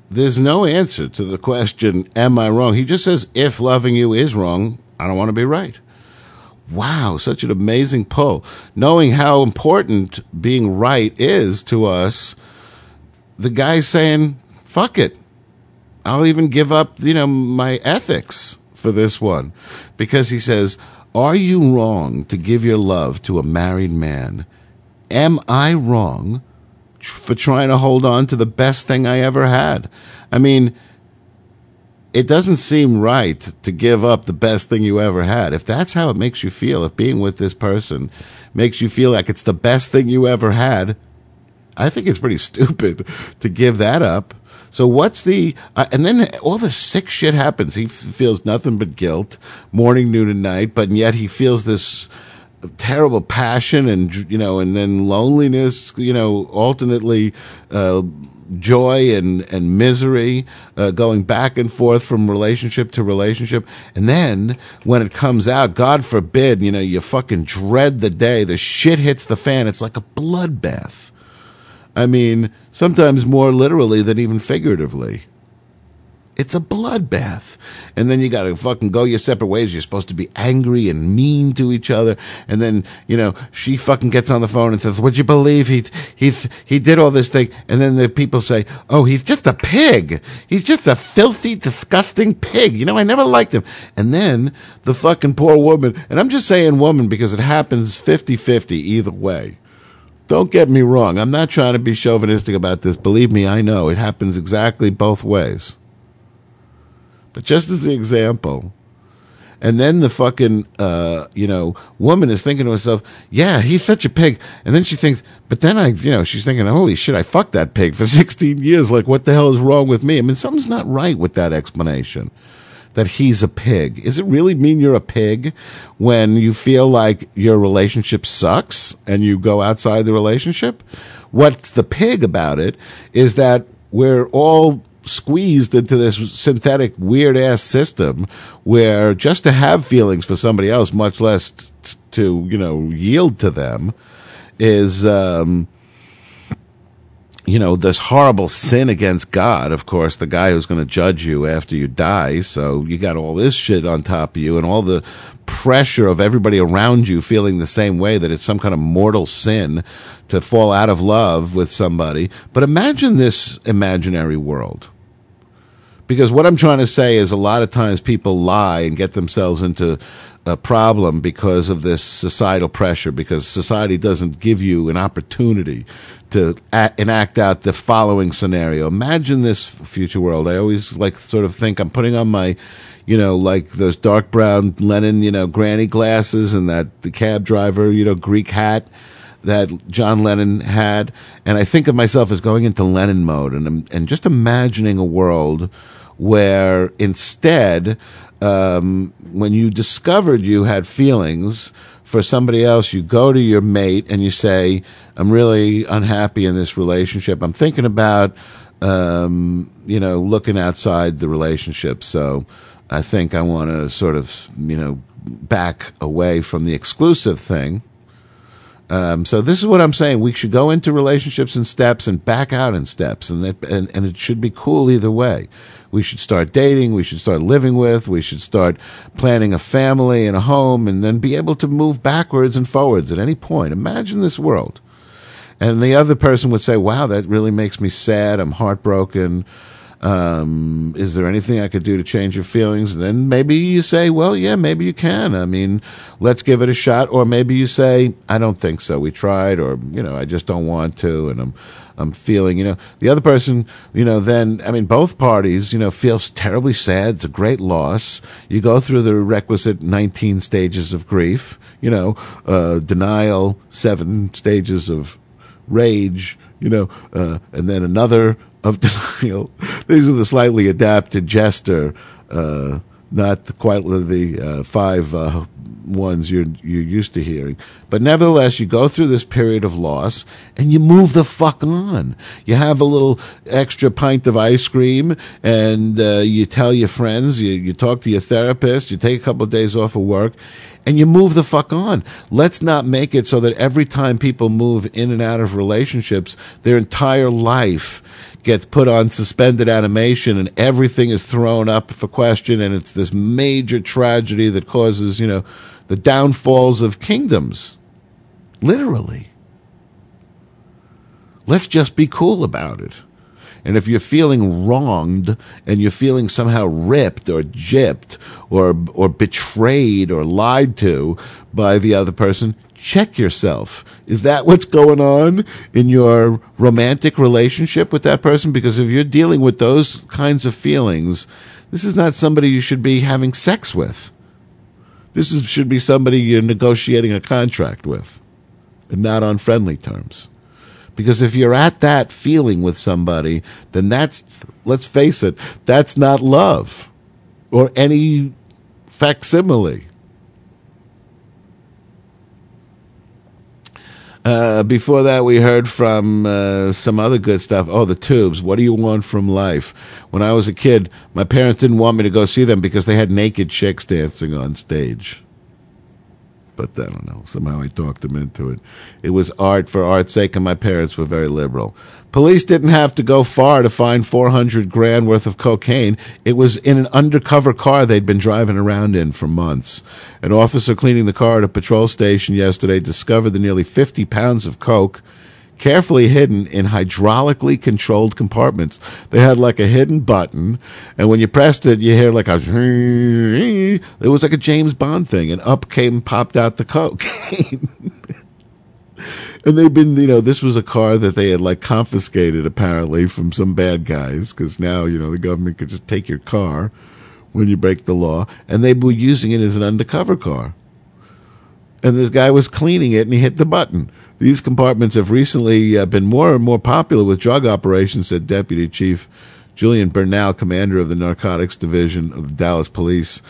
there's no answer to the question am I wrong? He just says if loving you is wrong, I don't want to be right. Wow, such an amazing pull. Knowing how important being right is to us, the guy's saying, fuck it. I'll even give up, you know, my ethics for this one. Because he says, Are you wrong to give your love to a married man? Am I wrong for trying to hold on to the best thing I ever had? I mean, it doesn't seem right to give up the best thing you ever had. If that's how it makes you feel, if being with this person makes you feel like it's the best thing you ever had, I think it's pretty stupid to give that up. So what's the uh, and then all the sick shit happens. He f- feels nothing but guilt, morning, noon, and night. But yet he feels this terrible passion and you know, and then loneliness. You know, alternately uh, joy and and misery, uh, going back and forth from relationship to relationship. And then when it comes out, God forbid, you know, you fucking dread the day the shit hits the fan. It's like a bloodbath. I mean, sometimes more literally than even figuratively. It's a bloodbath. And then you gotta fucking go your separate ways. You're supposed to be angry and mean to each other. And then, you know, she fucking gets on the phone and says, would you believe he, he, he did all this thing? And then the people say, oh, he's just a pig. He's just a filthy, disgusting pig. You know, I never liked him. And then the fucking poor woman, and I'm just saying woman because it happens 50-50 either way. Don't get me wrong. I'm not trying to be chauvinistic about this. Believe me, I know it happens exactly both ways. But just as an example, and then the fucking, uh, you know, woman is thinking to herself, yeah, he's such a pig. And then she thinks, but then I, you know, she's thinking, holy shit, I fucked that pig for 16 years. Like, what the hell is wrong with me? I mean, something's not right with that explanation that he's a pig. Does it really mean you're a pig when you feel like your relationship sucks and you go outside the relationship? What's the pig about it is that we're all squeezed into this synthetic weird ass system where just to have feelings for somebody else, much less t- to, you know, yield to them is, um, you know, this horrible sin against God, of course, the guy who's going to judge you after you die. So you got all this shit on top of you and all the pressure of everybody around you feeling the same way that it's some kind of mortal sin to fall out of love with somebody. But imagine this imaginary world. Because what I'm trying to say is a lot of times people lie and get themselves into a problem because of this societal pressure, because society doesn't give you an opportunity to enact out the following scenario. Imagine this future world. I always like sort of think I'm putting on my, you know, like those dark brown Lennon, you know, granny glasses and that the cab driver, you know, Greek hat that John Lennon had, and I think of myself as going into Lennon mode and and just imagining a world where instead, um, when you discovered you had feelings for somebody else, you go to your mate and you say, "I'm really unhappy in this relationship. I'm thinking about, um, you know, looking outside the relationship. So." I think I want to sort of, you know, back away from the exclusive thing. Um, so this is what I'm saying. We should go into relationships in steps and back out in steps, and that, and, and it should be cool either way. We should start dating. We should start living with. We should start planning a family and a home, and then be able to move backwards and forwards at any point. Imagine this world. And the other person would say, "Wow, that really makes me sad. I'm heartbroken." Um, is there anything I could do to change your feelings? And then maybe you say, well, yeah, maybe you can. I mean, let's give it a shot. Or maybe you say, I don't think so. We tried, or, you know, I just don't want to. And I'm, I'm feeling, you know, the other person, you know, then, I mean, both parties, you know, feels terribly sad. It's a great loss. You go through the requisite 19 stages of grief, you know, uh, denial, seven stages of rage, you know, uh, and then another of denial. These are the slightly adapted jester, uh, not quite the uh, five uh, ones you're you're used to hearing. But nevertheless, you go through this period of loss and you move the fuck on. You have a little extra pint of ice cream, and uh, you tell your friends, you you talk to your therapist, you take a couple of days off of work. And you move the fuck on. Let's not make it so that every time people move in and out of relationships, their entire life gets put on suspended animation and everything is thrown up for question and it's this major tragedy that causes, you know, the downfalls of kingdoms. Literally. Let's just be cool about it. And if you're feeling wronged and you're feeling somehow ripped or gypped or or betrayed or lied to by the other person, check yourself. Is that what's going on in your romantic relationship with that person? Because if you're dealing with those kinds of feelings, this is not somebody you should be having sex with. This is, should be somebody you're negotiating a contract with, and not on friendly terms. Because if you're at that feeling with somebody, then that's, let's face it, that's not love or any facsimile. Uh, before that, we heard from uh, some other good stuff. Oh, the tubes. What do you want from life? When I was a kid, my parents didn't want me to go see them because they had naked chicks dancing on stage. But I don't know. Somehow I talked them into it. It was art for art's sake, and my parents were very liberal. Police didn't have to go far to find 400 grand worth of cocaine. It was in an undercover car they'd been driving around in for months. An officer cleaning the car at a patrol station yesterday discovered the nearly 50 pounds of coke carefully hidden in hydraulically controlled compartments. They had like a hidden button, and when you pressed it, you hear like a. It was like a James Bond thing, and up came, popped out the cocaine. and they've been, you know, this was a car that they had like confiscated apparently from some bad guys, because now, you know, the government could just take your car when you break the law, and they were using it as an undercover car. And this guy was cleaning it, and he hit the button. These compartments have recently uh, been more and more popular with drug operations, said Deputy Chief Julian Bernal, commander of the Narcotics Division of the Dallas Police.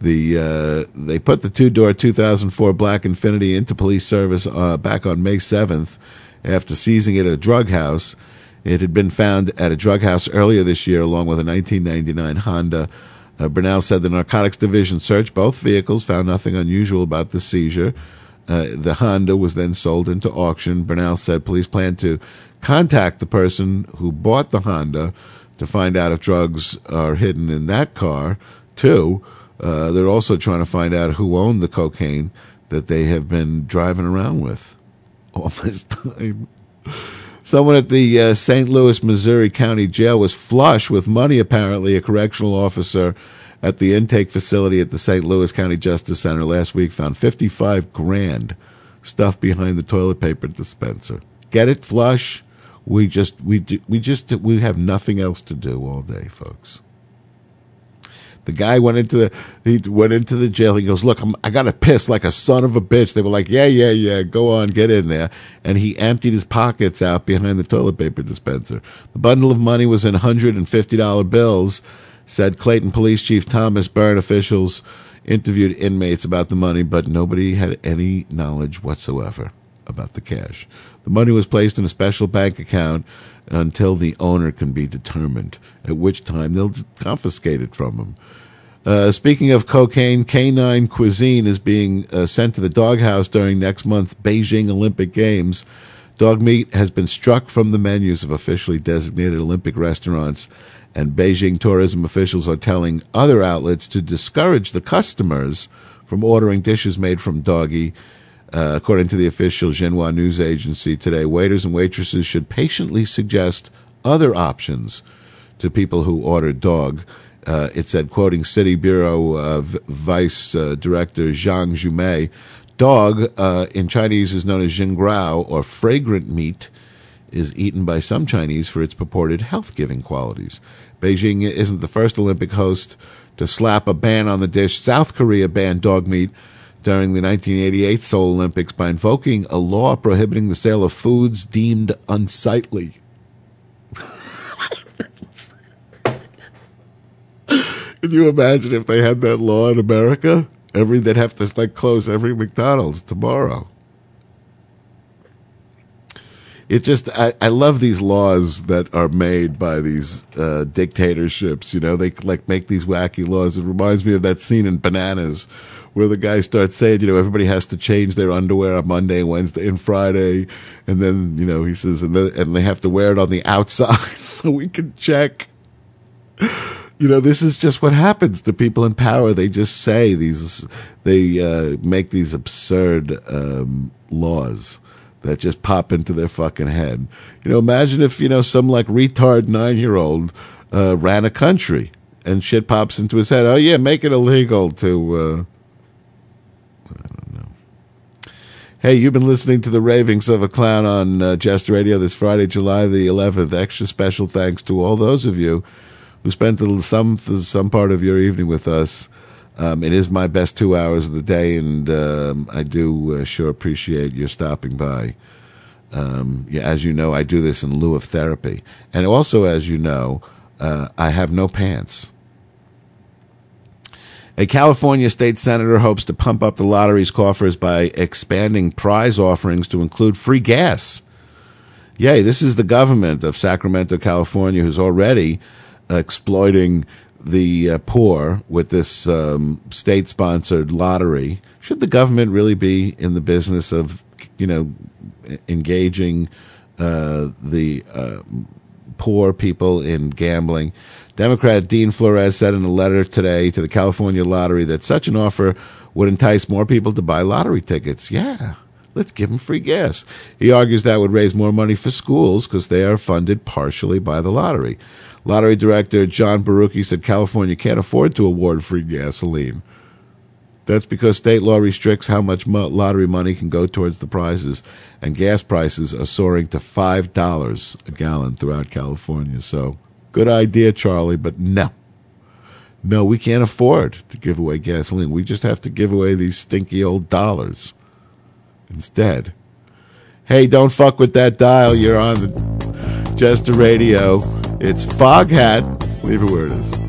The uh, they put the two door 2004 Black Infiniti into police service uh, back on May 7th after seizing it at a drug house. It had been found at a drug house earlier this year, along with a 1999 Honda. Uh, Bernal said the Narcotics Division searched both vehicles, found nothing unusual about the seizure. Uh, the Honda was then sold into auction. Bernal said police plan to contact the person who bought the Honda to find out if drugs are hidden in that car, too. Uh, they're also trying to find out who owned the cocaine that they have been driving around with all this time. Someone at the uh, St. Louis, Missouri County Jail was flush with money, apparently. A correctional officer at the intake facility at the St. Louis County Justice Center last week found 55 grand stuffed behind the toilet paper dispenser. Get it, flush? We just we do, we just we have nothing else to do all day, folks. The guy went into the he went into the jail. He goes, "Look, I'm, I got to piss like a son of a bitch." They were like, "Yeah, yeah, yeah, go on, get in there." And he emptied his pockets out behind the toilet paper dispenser. The bundle of money was in hundred and fifty dollar bills. Said Clayton Police Chief Thomas Byrne. Officials interviewed inmates about the money, but nobody had any knowledge whatsoever about the cash. The money was placed in a special bank account until the owner can be determined, at which time they'll confiscate it from him. Uh, speaking of cocaine, canine cuisine is being uh, sent to the doghouse during next month's Beijing Olympic Games. Dog meat has been struck from the menus of officially designated Olympic restaurants, and Beijing tourism officials are telling other outlets to discourage the customers from ordering dishes made from doggy. Uh, according to the official Xinhua news agency today, waiters and waitresses should patiently suggest other options to people who order dog. Uh, it said, quoting City Bureau uh, Vice uh, Director Zhang Jumei, dog uh, in Chinese is known as jingrao or fragrant meat, is eaten by some Chinese for its purported health giving qualities. Beijing isn't the first Olympic host to slap a ban on the dish. South Korea banned dog meat during the 1988 Seoul Olympics by invoking a law prohibiting the sale of foods deemed unsightly. Can you imagine if they had that law in America? Every they'd have to like close every McDonald's tomorrow. It just I, I love these laws that are made by these uh, dictatorships. You know, they like make these wacky laws. It reminds me of that scene in Bananas where the guy starts saying, you know, everybody has to change their underwear on Monday, Wednesday, and Friday, and then you know he says, and, then, and they have to wear it on the outside so we can check you know, this is just what happens to people in power. They just say these, they uh, make these absurd um, laws that just pop into their fucking head. You know, imagine if you know some like retard nine year old uh, ran a country and shit pops into his head. Oh yeah, make it illegal to. Uh, I don't know. Hey, you've been listening to the ravings of a clown on uh, Jester Radio this Friday, July the 11th. Extra special thanks to all those of you who spent some some part of your evening with us. Um, it is my best two hours of the day, and um, I do uh, sure appreciate your stopping by. Um, yeah, as you know, I do this in lieu of therapy, and also, as you know, uh, I have no pants. A California state senator hopes to pump up the lottery's coffers by expanding prize offerings to include free gas. Yay, this is the government of Sacramento, California, who's already exploiting the uh, poor with this um, state sponsored lottery. Should the government really be in the business of, you know, engaging uh, the uh, poor people in gambling? Democrat Dean Florez said in a letter today to the California Lottery that such an offer would entice more people to buy lottery tickets. Yeah. Let's give them free gas. He argues that would raise more money for schools because they are funded partially by the lottery. Lottery director John Borucki said California can't afford to award free gasoline. That's because state law restricts how much lottery money can go towards the prizes, and gas prices are soaring to $5 a gallon throughout California. So, good idea, Charlie, but no. No, we can't afford to give away gasoline. We just have to give away these stinky old dollars instead. Hey, don't fuck with that dial. You're on the Jester Radio. It's Foghat. Leave it where it is.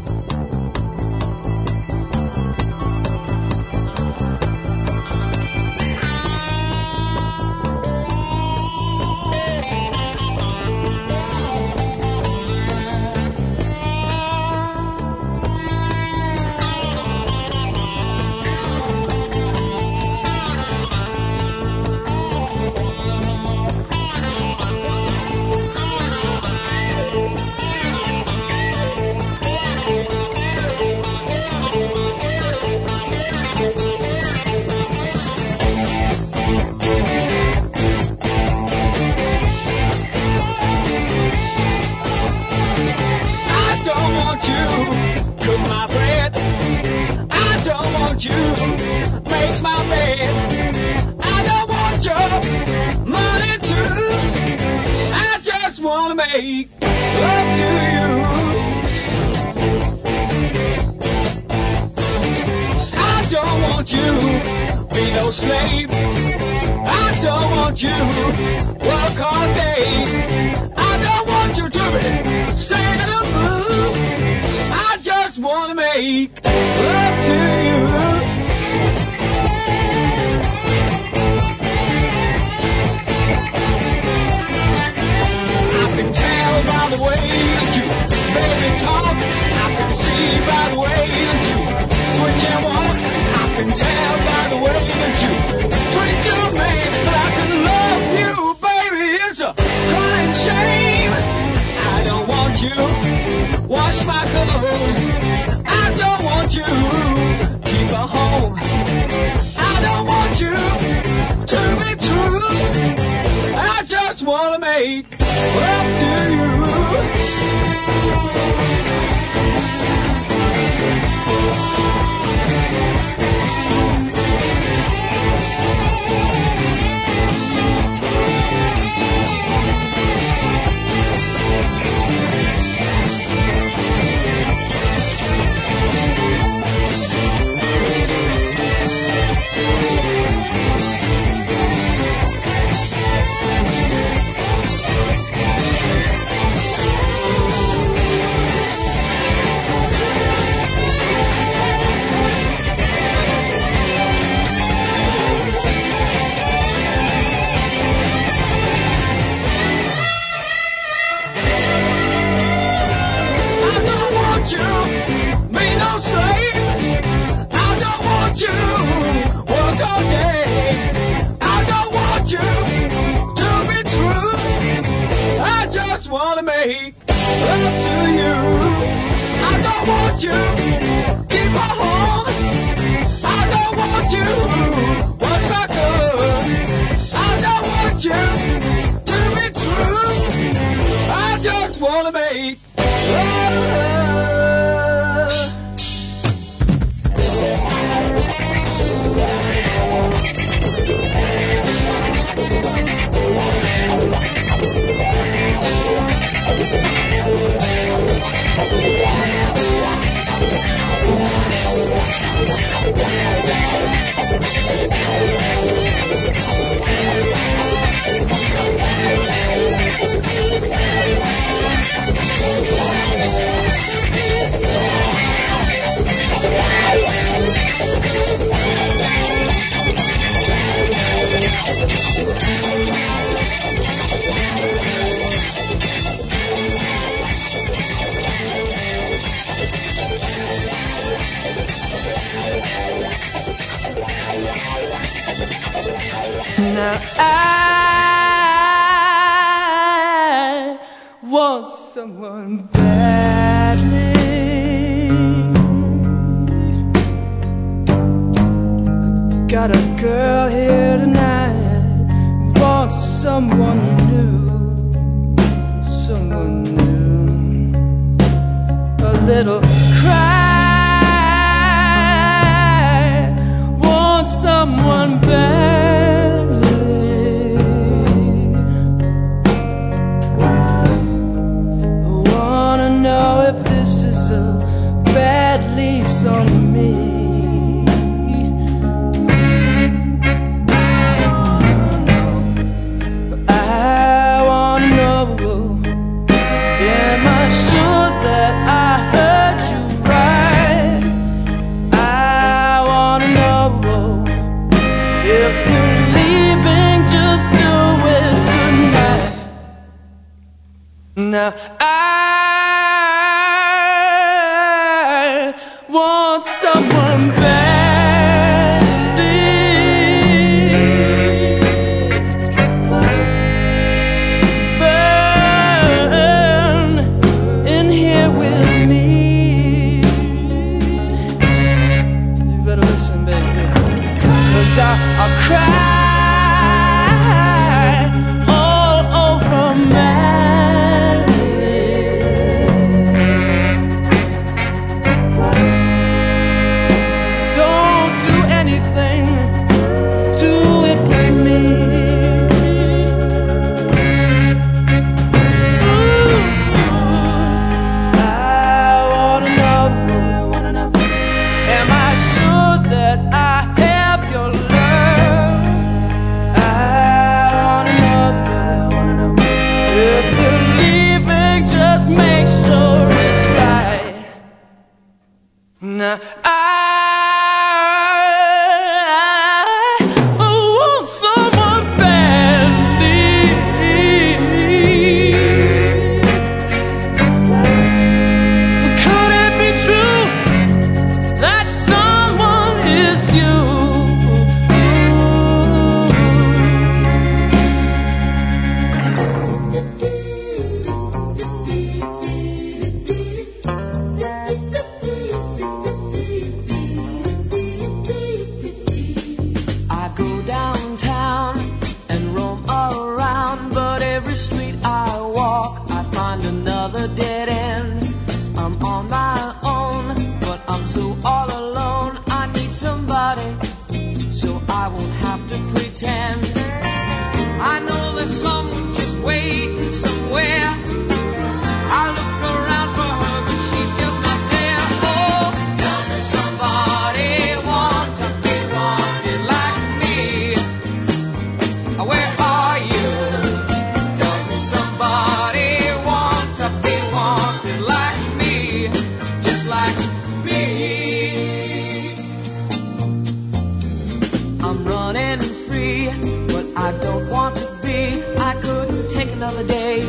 I don't want to be. I couldn't take another day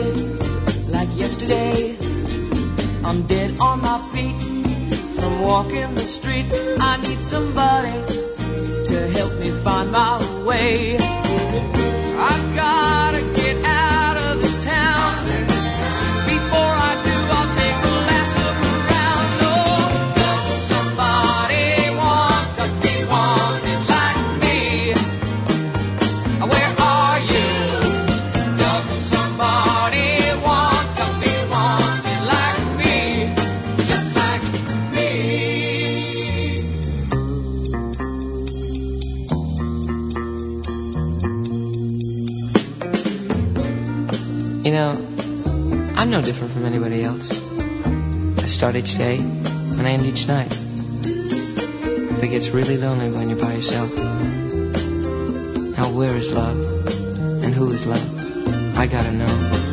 like yesterday. I'm dead on my feet from walking the street. I need somebody to help me find my way. I gotta get out. no different from anybody else. I start each day and I end each night. But it gets really lonely when you're by yourself. Now, where is love? And who is love? I gotta know.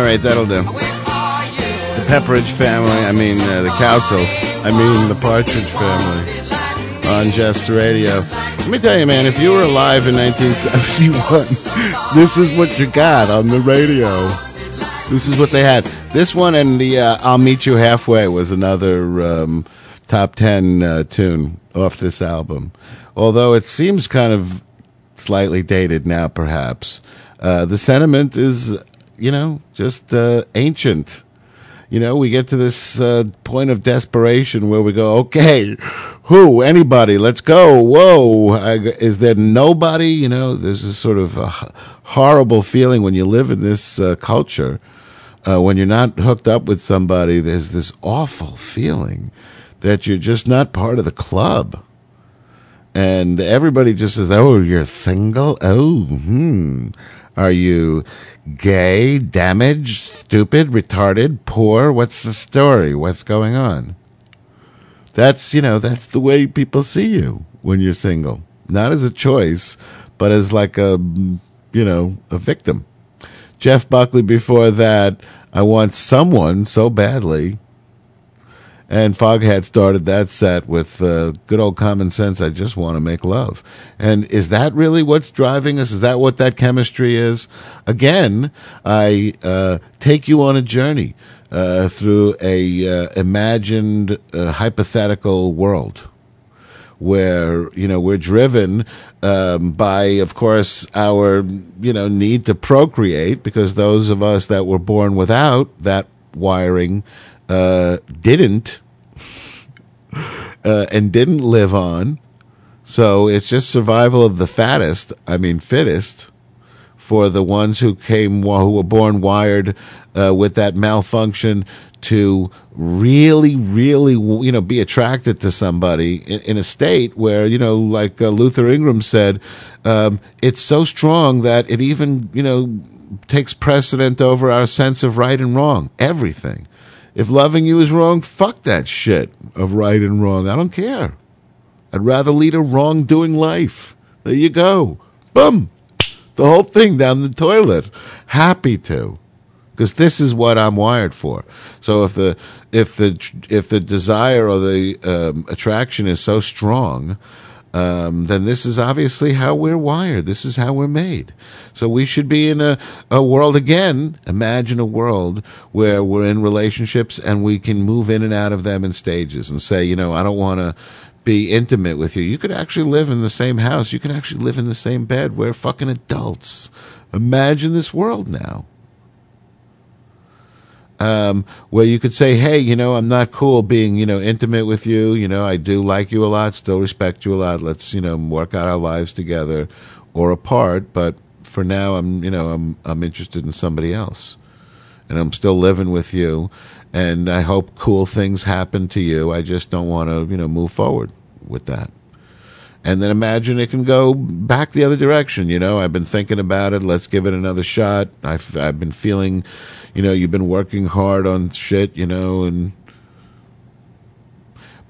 All right, that'll do. The Pepperidge family, I mean, uh, the Cowsills, I mean, the Partridge family on Jester Radio. Let me tell you, man, if you were alive in 1971, this is what you got on the radio. This is what they had. This one and the uh, I'll Meet You Halfway was another um, top 10 uh, tune off this album. Although it seems kind of slightly dated now, perhaps. Uh, the sentiment is you know, just uh, ancient. You know, we get to this uh, point of desperation where we go, okay, who, anybody, let's go. Whoa, I, is there nobody? You know, there's this sort of a horrible feeling when you live in this uh, culture. Uh, when you're not hooked up with somebody, there's this awful feeling that you're just not part of the club and everybody just says, "Oh, you're single. Oh, hmm. Are you gay, damaged, stupid, retarded, poor? What's the story? What's going on?" That's you know that's the way people see you when you're single, not as a choice, but as like a you know a victim. Jeff Buckley before that, I want someone so badly. And Foghat started that set with uh, good old common sense. I just want to make love. And is that really what's driving us? Is that what that chemistry is? Again, I uh, take you on a journey uh, through a uh, imagined uh, hypothetical world where you know we're driven um, by, of course, our you know need to procreate because those of us that were born without that wiring uh, didn't uh, and didn't live on. So it's just survival of the fattest. I mean, fittest for the ones who came who were born wired uh, with that malfunction to really, really, you know, be attracted to somebody in, in a state where, you know, like uh, Luther Ingram said, um, it's so strong that it even, you know, takes precedent over our sense of right and wrong. Everything. If loving you is wrong, fuck that shit of right and wrong. I don't care. I'd rather lead a wrongdoing life. There you go. Boom. The whole thing down the toilet. Happy to. Because this is what I'm wired for. So if the if the if the desire or the um, attraction is so strong, um, then this is obviously how we're wired. This is how we're made. So we should be in a, a world again. Imagine a world where we're in relationships and we can move in and out of them in stages and say, you know, I don't want to be intimate with you. You could actually live in the same house. You can actually live in the same bed. We're fucking adults. Imagine this world now um, where you could say, "Hey, you know, I'm not cool being, you know, intimate with you. You know, I do like you a lot, still respect you a lot. Let's, you know, work out our lives together or apart. But for now, I'm, you know, I'm I'm interested in somebody else, and I'm still living with you. And I hope cool things happen to you. I just don't want to, you know, move forward with that." and then imagine it can go back the other direction. You know, I've been thinking about it. Let's give it another shot. I've I've been feeling, you know, you've been working hard on shit. You know, and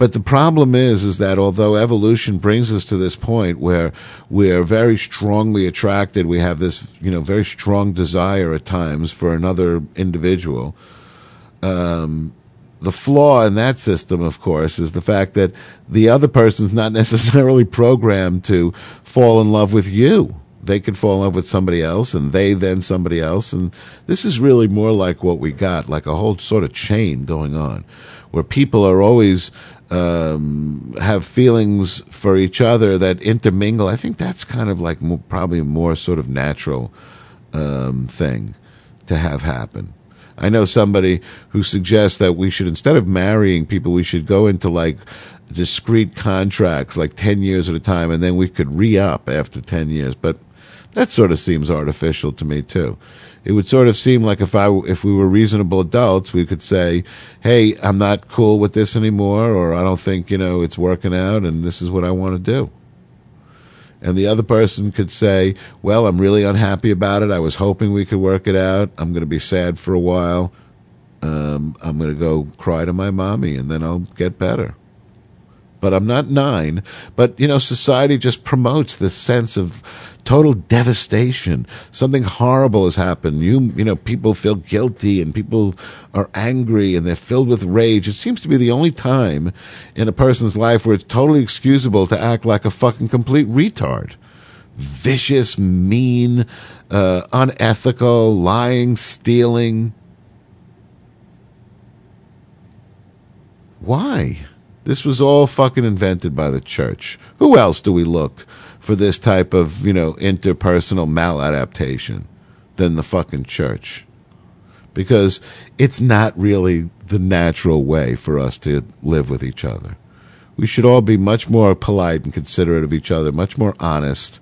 but the problem is, is that although evolution brings us to this point where we're very strongly attracted, we have this, you know, very strong desire at times for another individual. Um, the flaw in that system, of course, is the fact that the other person's not necessarily programmed to fall in love with you. They could fall in love with somebody else, and they then somebody else. And this is really more like what we got, like a whole sort of chain going on, where people are always um, have feelings for each other that intermingle. I think that's kind of like more, probably a more sort of natural um, thing to have happen. I know somebody who suggests that we should, instead of marrying people, we should go into like discrete contracts, like 10 years at a time, and then we could re up after 10 years. But that sort of seems artificial to me, too. It would sort of seem like if I, if we were reasonable adults, we could say, Hey, I'm not cool with this anymore, or I don't think, you know, it's working out, and this is what I want to do and the other person could say, "Well, I'm really unhappy about it. I was hoping we could work it out. I'm going to be sad for a while. Um, I'm going to go cry to my mommy, and then I'll get better." but I'm not nine. But, you know, society just promotes this sense of total devastation. Something horrible has happened. You, you know, people feel guilty and people are angry and they're filled with rage. It seems to be the only time in a person's life where it's totally excusable to act like a fucking complete retard. Vicious, mean, uh, unethical, lying, stealing. Why? This was all fucking invented by the church. Who else do we look for this type of, you know, interpersonal maladaptation than the fucking church? Because it's not really the natural way for us to live with each other. We should all be much more polite and considerate of each other, much more honest,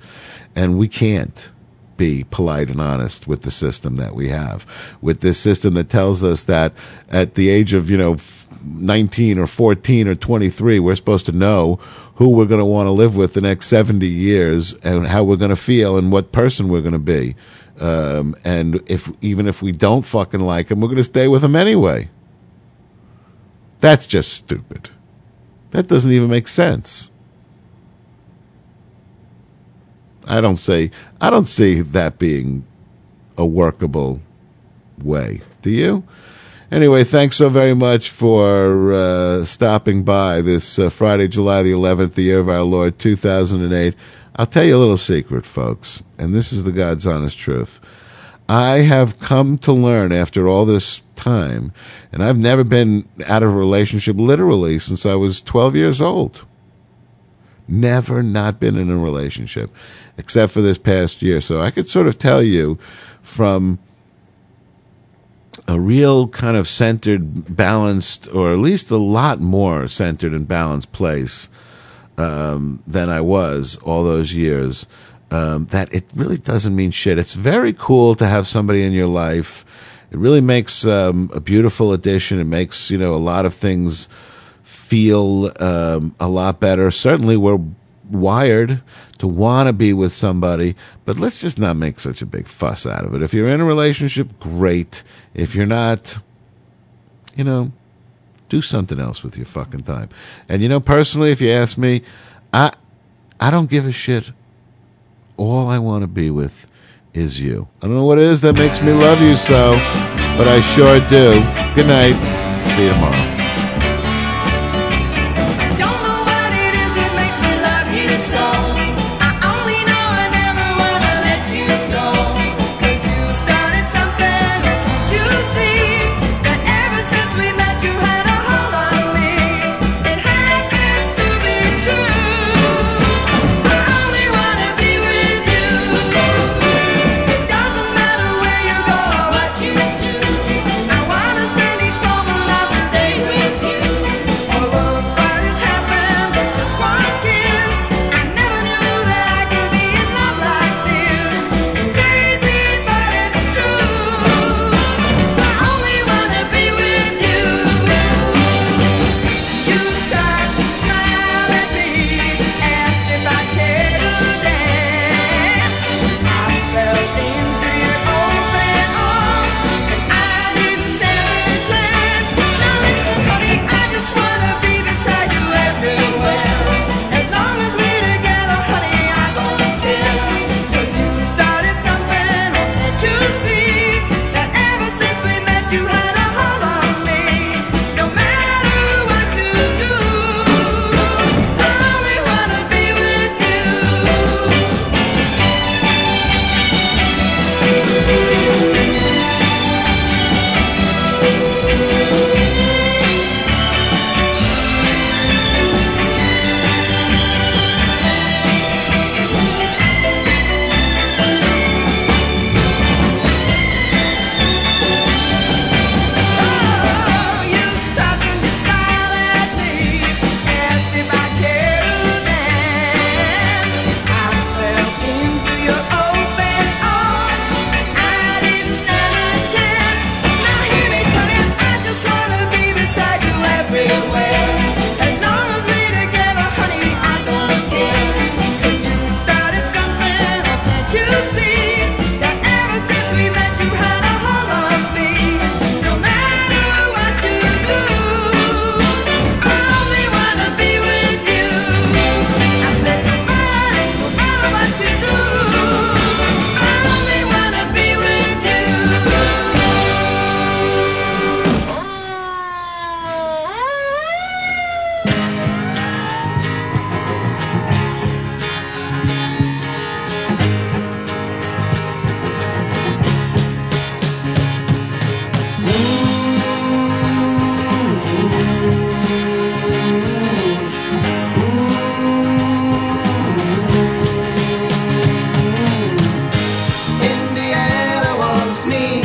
and we can't be polite and honest with the system that we have. With this system that tells us that at the age of, you know, 19 or 14 or 23, we're supposed to know who we're going to want to live with the next 70 years and how we're going to feel and what person we're going to be. Um, and if even if we don't fucking like them, we're going to stay with them anyway. That's just stupid. That doesn't even make sense. I don't say I don't see that being a workable way. Do you? Anyway, thanks so very much for uh, stopping by this uh, Friday, July the 11th, the year of our Lord 2008. I'll tell you a little secret, folks, and this is the God's honest truth. I have come to learn after all this time, and I've never been out of a relationship literally since I was 12 years old. Never not been in a relationship, except for this past year. So I could sort of tell you from a real kind of centered, balanced, or at least a lot more centered and balanced place um, than I was all those years. Um, that it really doesn't mean shit. It's very cool to have somebody in your life. It really makes um, a beautiful addition. It makes you know a lot of things feel um, a lot better. Certainly, we're wired to want to be with somebody, but let's just not make such a big fuss out of it. If you're in a relationship, great. If you're not, you know, do something else with your fucking time. And you know, personally, if you ask me, I I don't give a shit. All I want to be with is you. I don't know what it is that makes me love you so, but I sure do. Good night. See you tomorrow.